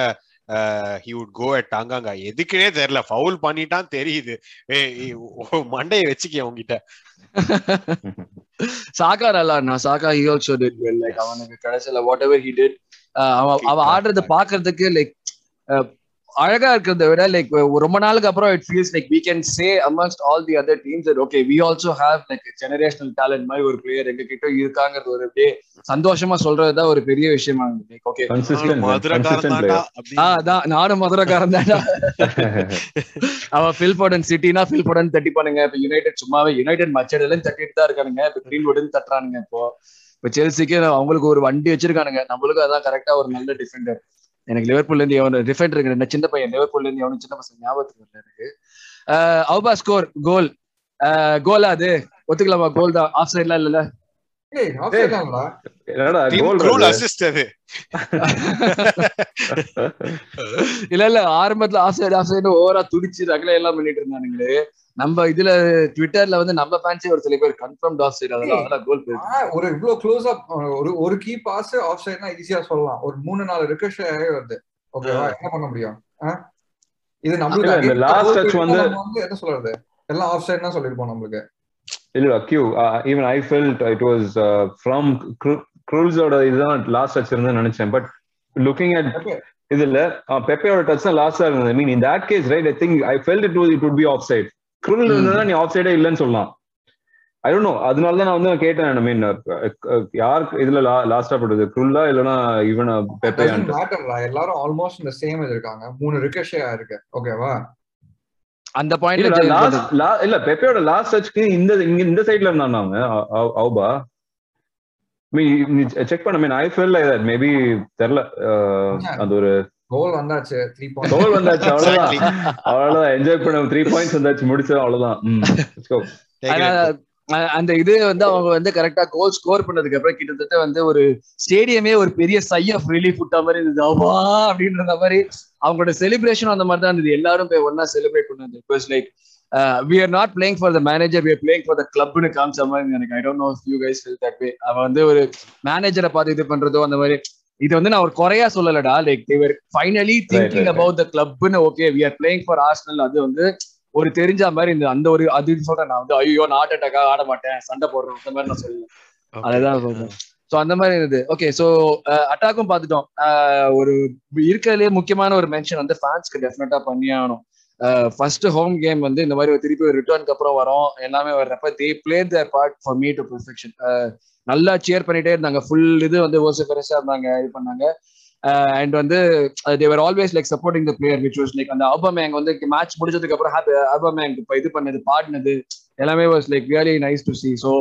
ஹி வுட் கோ அட் டாங்காங்க எதுக்குனே தெரியல. ஃபவுல் பண்ணிட்டான் தெரியுது. ஏய், ஏய், ஓ, மண்டையை வச்சுக்க உங்ககிட்ட சாகா நல்லா நான் Saka he also did well like அவனுக்கு கடைசில வாட் எவர் ஹி டிட் அவன் அவன் ஆடுறத பாக்குறதுக்கு லைக் அழகா இருக்கிறத விட லைக் ரொம்ப நாளுக்கு அப்புறம் it feels like we can say amongst all the other teams okay we also have like generational talent மாதிரி ஒரு பிளேயர் எங்க கிட்ட இருக்காங்கிறது ஒரு அப்படியே சந்தோஷமா சொல்றதுதான் ஒரு பெரிய விஷயமா லைக் ஓகே அதான் நானும் மதுரைக்காரன் தான்டா. அவன் ஃபில் போடன் சிட்டினா ஃபில் போடன் தட்டி பண்ணுங்க. இப்ப யுனைடெட் சும்மாவே யுனைடெட் மச்சடெல்லாம் தட்டிட்டு தான் இருக்கானுங்க. இப்ப கிரீன்வுட்னு தட்டுறானுங்க இப்போ. இப்ப செல்சிக்கு அவங்களுக்கு ஒரு வண்டி வச்சிருக்கானுங்க. நம்மளுக்கும் அதான் கரெக்டா ஒரு நல்ல டிஃபெண்டர் எனக்கு லிவர்பூல்ல இருந்து எவன் டிஃபெண்டர் இருக்கு சின்ன பையன் லிவர்பூல்ல இருந்து எவனும் சின்ன பசங்க ஞாபகத்துக்கு வரல எனக்கு. அவுபா ஸ்கோர் கோல் கோலா அது? ஒத்துக்கலாமா? கோல் தான். ஆஃப் சைட்லாம் அது? இல்ல இல்ல ஆரம்பத்துல ஆஃப் சைடு ஆஃப் சைடு ஓவரா துடிச்சு ரகலை எல்லாம் பண்ணிட்டு இருந்தானுங்களே. நம்ம இதுல ட்விட்டர்ல வந்து நம்ம ஃபேன்ஸே ஒரு சில பேர் கன்ஃபார்ம் ஆஃப் சைடு அதெல்லாம் கோல் ஒரு இவ்ளோ க்ளோஸ் அப் ஒரு ஒரு கீ பாஸ் ஆஃப் சைட்னா ஈஸியா சொல்லலாம். ஒரு மூணு நாலு ரிகஷ் வருது. ஓகேவா என்ன பண்ண முடியும்? இது நம்மளுக்கு இந்த last touch வந்து- என்ன சொல்றது? எல்லாம் ஆஃப் சைட் தான் சொல்லிருப்போம் நம்மளுக்கு. இல்ல Q even I felt it was from க்ரூல்ஸோட இதுதான் லாஸ்ட் டச் இருந்து நினைச்சேன். But looking at. இதுல பெப்பையோட டச் தான் லாஸ்டா இருந்தது. Mean in that case right I think I felt it it would be offside இருந்தா நீ ஆஃப் சைடே இல்லைன்னு சொல்லலாம். ஐ டோன்ட் நோ அதனால தான் நான் வந்து கேட்டேன் ஐ மீன் யார் இதுல லாஸ்டா போட்டது க்ரூல்லா இல்லனா ஈவன் பெப்பே Doesn't matter டா. எல்லாரும் ஆல்மோஸ்ட் இந்த சேம் இருக்காங்க. மூணு ரிகஷே இருக்கு. ஓகேவா அந்த இல்ல பாயிண்ட்ல லாஸ்ட் இல்ல பெப்பையோட லாஸ்ட் டச்க்கு இந்த இங்க இந்த சைடுல இருந்தாங்க அவங்க. அவு- அவுபா. மீ நீ செக் பண்ண. Mean I feel like that maybe தெரியல. அந்த ஒரு கோல் வந்தாச்சு த்ரீ பாயிண்ட் கோல் வந்தாச்சு அவ்வளவுதான். அவ்வளவுதான். என்ஜாய் பண்ண த்ரீ பாயிண்ட்ஸ் வந்தாச்சு முடிச்சோம் அவ்வளவுதான். அந்த இது வந்து அவங்க வந்து கரெக்டா கோல் ஸ்கோர் பண்ணதுக்கு அப்புறம் கிட்டத்தட்ட வந்து ஒரு ஸ்டேடியமே ஒரு பெரிய சை ஆஃப் ரிலீஃப் விட்ட மாதிரி இருந்தது. அவா அப்படின்ற மாதிரி அவங்களோட செலிப்ரேஷன் அந்த மாதிரி தான் இருந்தது. எல்லாரும் போய் ஒன்னா செலிப்ரேட் பண்ணது it was like we are not playing for the manager we are playing for the கிளப்னு காமிச்ச மாதிரி எனக்கு I don't know you guys feel that way அவன் வந்து ஒரு மேனேஜரை பார்த்து இது பண்றதோ அந்த மாதிரி இது வந்து நான் ஒரு குறையா சொல்லலடா. Like they were finally thinking. About the கிளப்னு okay we are playing for Arsenal அது வந்து ஒரு தெரிஞ்ச மாதிரி இந்த அந்த ஒரு அது சொல்றேன் நான் வந்து ஐயோ நாட் அட்டாக்கா ஆட மாட்டேன் சண்டை போடுறேன் அந்த மாதிரி நான் Okay. அதுதான் சொல்றேன். சோ அந்த மாதிரி இருந்தது. ஓகே சோ அட்டாக்கும் பார்த்துட்டோம். ஒரு இருக்கிறதுலே முக்கியமான ஒரு மென்ஷன் வந்து ஃபேன்ஸ்க்கு டெஃபினட்டா பண்ணியே ஆகணும். ஃபர்ஸ்ட் ஹோம் கேம் வந்து இந்த மாதிரி திருப்பி ஒரு ரிட்டர்னுக்கு அப்புறம் வரும். எல்லாமே வர்றப்ப they play their part for me to perfection நல்லா சேர் பண்ணிட்டே இருந்தாங்க. ஃபுல் இது வந்து ஓசஃபரஸா இருந்தாங்க இது பண்ணாங்க. அண்ட் வந்து they were always like supporting the player which was like அந்த ஆபமேங் வந்து மேட்ச் முடிஞ்சதுக்கு அப்புறம் ஹாப்பி அல்பமேங் இப்போ இது பண்ணது பாடினது எல்லாமே was like really nice to see so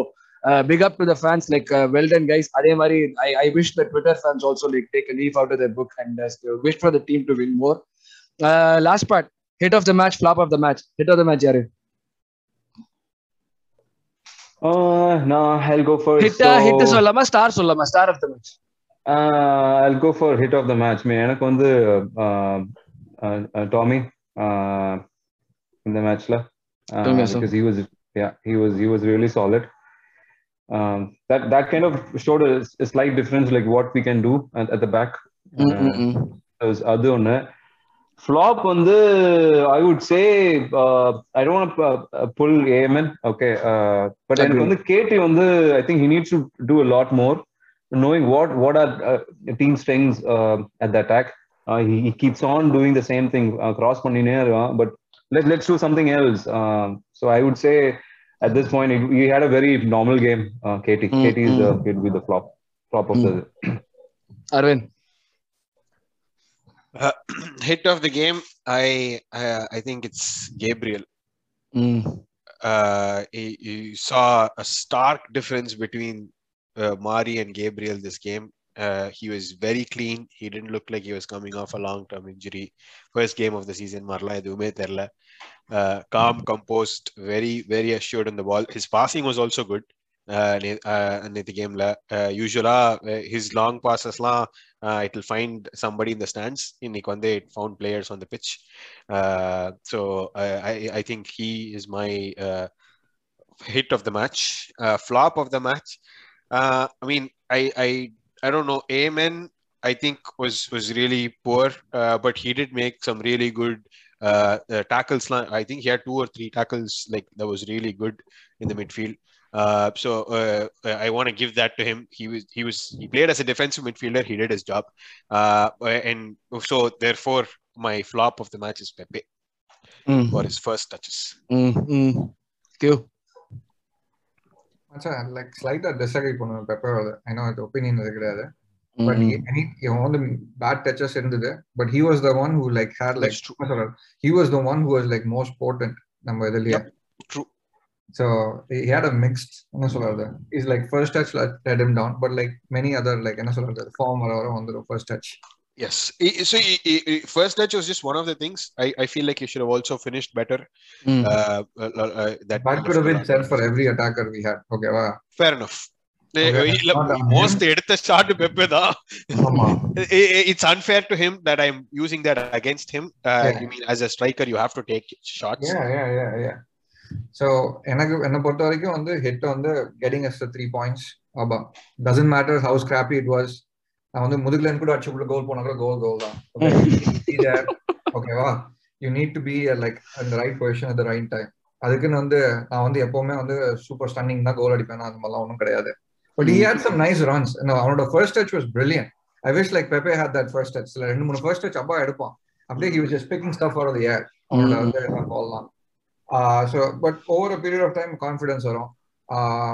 pick up to the fans like well done guys அதே மாதிரி I I wish the Twitter fans also like take leave out the book and wish for the team to win more last part Hit of the match flop of the match hit of the match யாரு Uh, no, I'll go for hit so, hit சொல்லாமா star சொல்லாமா star of the match uh, I'll go for hit of the match. Me, எனக்கு வந்து Tommy இந்த மேட்ச்ல Tommy also. because he was yeah he was he was really solid. Um, that that kind of showed a, a slight difference like what we can do at, at the back. was அது ஒண்ணு flop வந்து I would say I don't blame him okay but எனக்கு Agree. வந்து கேடி வந்து I think he needs to do a lot more knowing what what are uh, team strengths uh, at the attack uh, he, he keeps on doing the same thing uh, cross பண்ணினே இருக்கான் but let, let's do something else um, so i would say at this point he, he had a very normal game uh, KT Mm, KT is uh, mm. kid with the flop flop of the Uh, hit of the game, I uh, I think it's Gabriel. Mm. Uh, you saw a stark difference between uh, Mari and Gabriel this game. Uh, he was very clean. He didn't look like he was coming off a long-term injury. First game of the season, Marla Edume uh, Terla. calm, composed, very, very assured on the ball. His passing was also good. Uh, நே- uh, நேத்து கேம்ல யூஸ்வலா his long passesலாம் uh, it will find somebody in the stands. இன்னைக்கு வந்து it found players on the pitch. Uh, so uh, I I think he is my uh, hit of the match. Uh, flop of the match. Uh, I mean, I I I don't know. Amen. I think was was really poor, uh, but he did make some really good uh, uh, tackles. I think he had two or three tackles like that was really good in the midfield. Uh, so uh, I want to give that to him. He was he was he played as a defensive midfielder. He did his job, uh, and so therefore my flop of the match is Pepe for his first touches. Q மச்சான் like ஸ்லைட்டா disagree பண்ணுவேன் பெப்பரோட I know அது opinion அது கிடையாது but இவன் வந்து bad touches இருந்தது but he was the one who like had like That's true. He was the one who was like most important நம்ம இதுலயே True. So he had a mixed என்ன சொல்றது is like first touch let him down but like many other like என்ன சொல்றது form வர வர வந்துடும் first touch Yes. I- So I- I- I- first touch was just one of the things. I, I feel like you should have also finished better. Uh, uh, uh, that that could have been said for every attacker we had ஓகேவா fair enough. Okay, இல்ல, not on most எடுத்த shot Pepe தான் ஆமா it's unfair to him that I'm using that against him. Uh, Yeah. You mean as a striker, you have to so எனக்கு என்னை பொறுத்த வரைக்கும் வந்து ஹிட் வந்து getting us three points Auba doesn't matter how scrappy it was நான் வந்து முதுகுலன் கூட அடிச்சு கோல் போனா கூட கோல் கோல் தான். ஓகேவா you need to be like அந்த right position at right time அதுக்குன்னு வந்து நான் வந்து எப்பவுமே வந்து சூப்பர் ஸ்டன்னிங் தான் கோல் அடிப்பேன் அந்த மாதிரிலாம் ஒன்றும் கிடையாது. But he had some nice runs அவனோட first touch was brilliant I wish like Pepe had that first touch ரெண்டு மூணு ஃபர்ஸ்ட் டச் அப்பா எடுப்பான். அப்படியே he was just picking stuff are the air அவனோட வந்து பால்லாம் so but over a period of time confidence வரும்.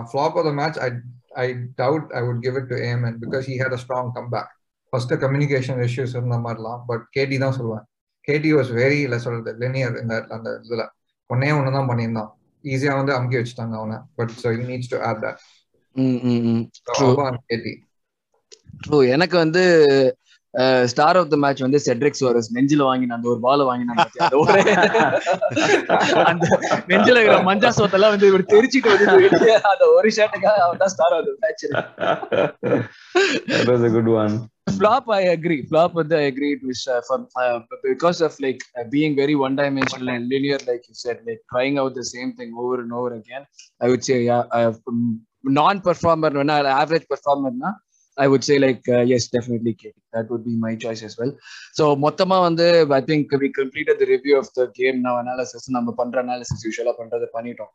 Flop of the match I I doubt I would give it to Yemen because he had a strong come back first communication issues இருந்த மாதிரிலாம் but கேடி தான் சொல்லுவேன். கேடி was very இல்லை சொல்றது linear இந்த அந்த இதுல. ஒன்னே ஒன்று தான் பண்ணியிருந்தான். ஈஸியா வந்து அமுக்கி வச்சுட்டாங்க அவனை. But so he needs to add that True. KT true எனக்கு வந்து ஸ்டார் ஆஃப் த மேட்ச் வந்து செட்ரிக் சோரஸ் நெஞ்சில வாங்கின அந்த ஒரு பால் வாங்கினாங்க? அந்த நெஞ்சில இருக்கிற மஞ்சா சோத்தெல்லாம் வந்து இப்படி தெரிச்சிட்டு வந்து அந்த ஒரு ஷாட்டுக்காக அவன் தான் star of the match that was a good one flop i agree flop with the agree it was uh, from uh, because of like uh, being very one dimensional and linear like you said like trying out the same thing over and over again i I would say like yes definitely cake that would be my choice yes well so மொத்தமாக வந்து I think we completed the review of the game நான் analysis நம்ம பண்ணுற analysis யூஸ்வலாக பண்ணுறது பண்ணிட்டோம்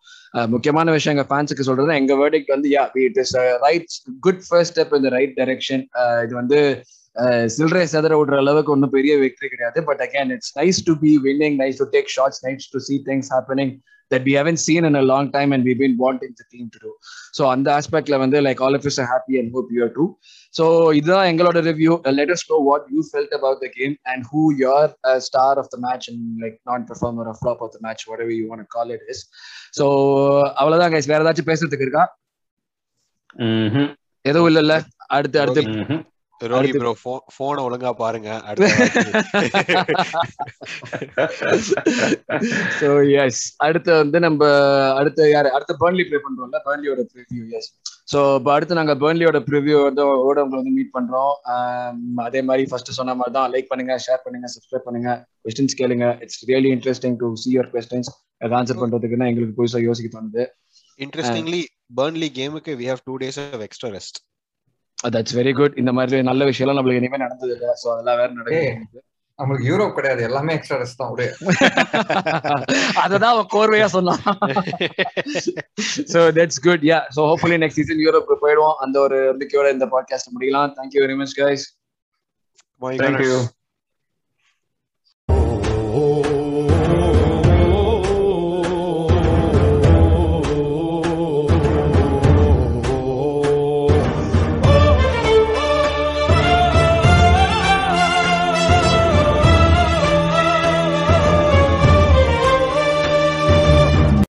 முக்கியமான விஷயம் எங்க ஃபேன்ஸுக்கு சொல்றது எங்க வேர்டிக் வந்து yeah it is right good first step இந்த ரைட் டைரக்ஷன் இது வந்து அஹ் சில்லறை செதற விடுற அளவுக்கு ஒன்றும் பெரிய வெற்றி கிடையாது but again it's nice to be winning nice to take shots nice to see things happening that we haven't seen in a long time and we've been wanting the team to do. So on the aspect வந்து like all of us are happy and hope you are too. So இதுதான் எங்களோட review know what you felt about the game and who your uh, star of the match and like non-performer or flop of the match whatever you want to call it is. So அவ்வளவுதான் guys வேற ஏதாச்சும் பேசுறதுக்கு இருக்கா Mhm. எதுவும் இல்லைல்ல அடுத்து அடுத்து Mhm. ரோஹி bro போனை ஒழுங்கா பாருங்க. அடுத்த சோ எஸ் அடுத்து வந்து நம்ம அடுத்து யாரு? அடுத்து பர்ன்லி ப்ளே பண்றோம்ல? பர்ன்லியோட ப்ரிவ்யூ எஸ் சோ இப்போ அடுத்து நாங்க பர்ன்லியோட ப்ரிவ்யூ வந்து ஓட உங்களை வந்து மீட் பண்றோம். ஆம், அதே மாதிரி ஃபர்ஸ்ட் சொன்ன மாதிரி தான் லைக் பண்ணுங்க ஷேர் பண்ணுங்க சப்ஸ்கிரைப் பண்ணுங்க. கொஸ்டின்ஸ் கேளுங்க. It's really interesting to see your questions அதை ஆன்சர் பண்றதுக்குன்னா எங்களுக்கு புதுசா யோசிக்க தோணுது. இன்ட்ரெஸ்டிங்லி பர்ன்லி கேமுக்கு we have two days of extra rest that's very good இந்த மாதிரி நல்ல விஷயம்லாம் நம்மளுக்கு இனிமே நடந்தது இல்லை. ஸோ அதெல்லாம் வேற நடக்குது. நம்மளுக்கு யூரோப் கிடையாது. எல்லாமே எக்ஸ்ட்ரா ரெஸ்ட் தான் அப்படியே. அததான் அவன் கோர்வையா சொன்னான். So that's good yeah so hopefully next season Europe போயிடுவோம். அந்த ஒரு நம்பிக்கையோட இந்த பாட்காஸ்ட் முடிக்கலாம். Thank you very much guys you.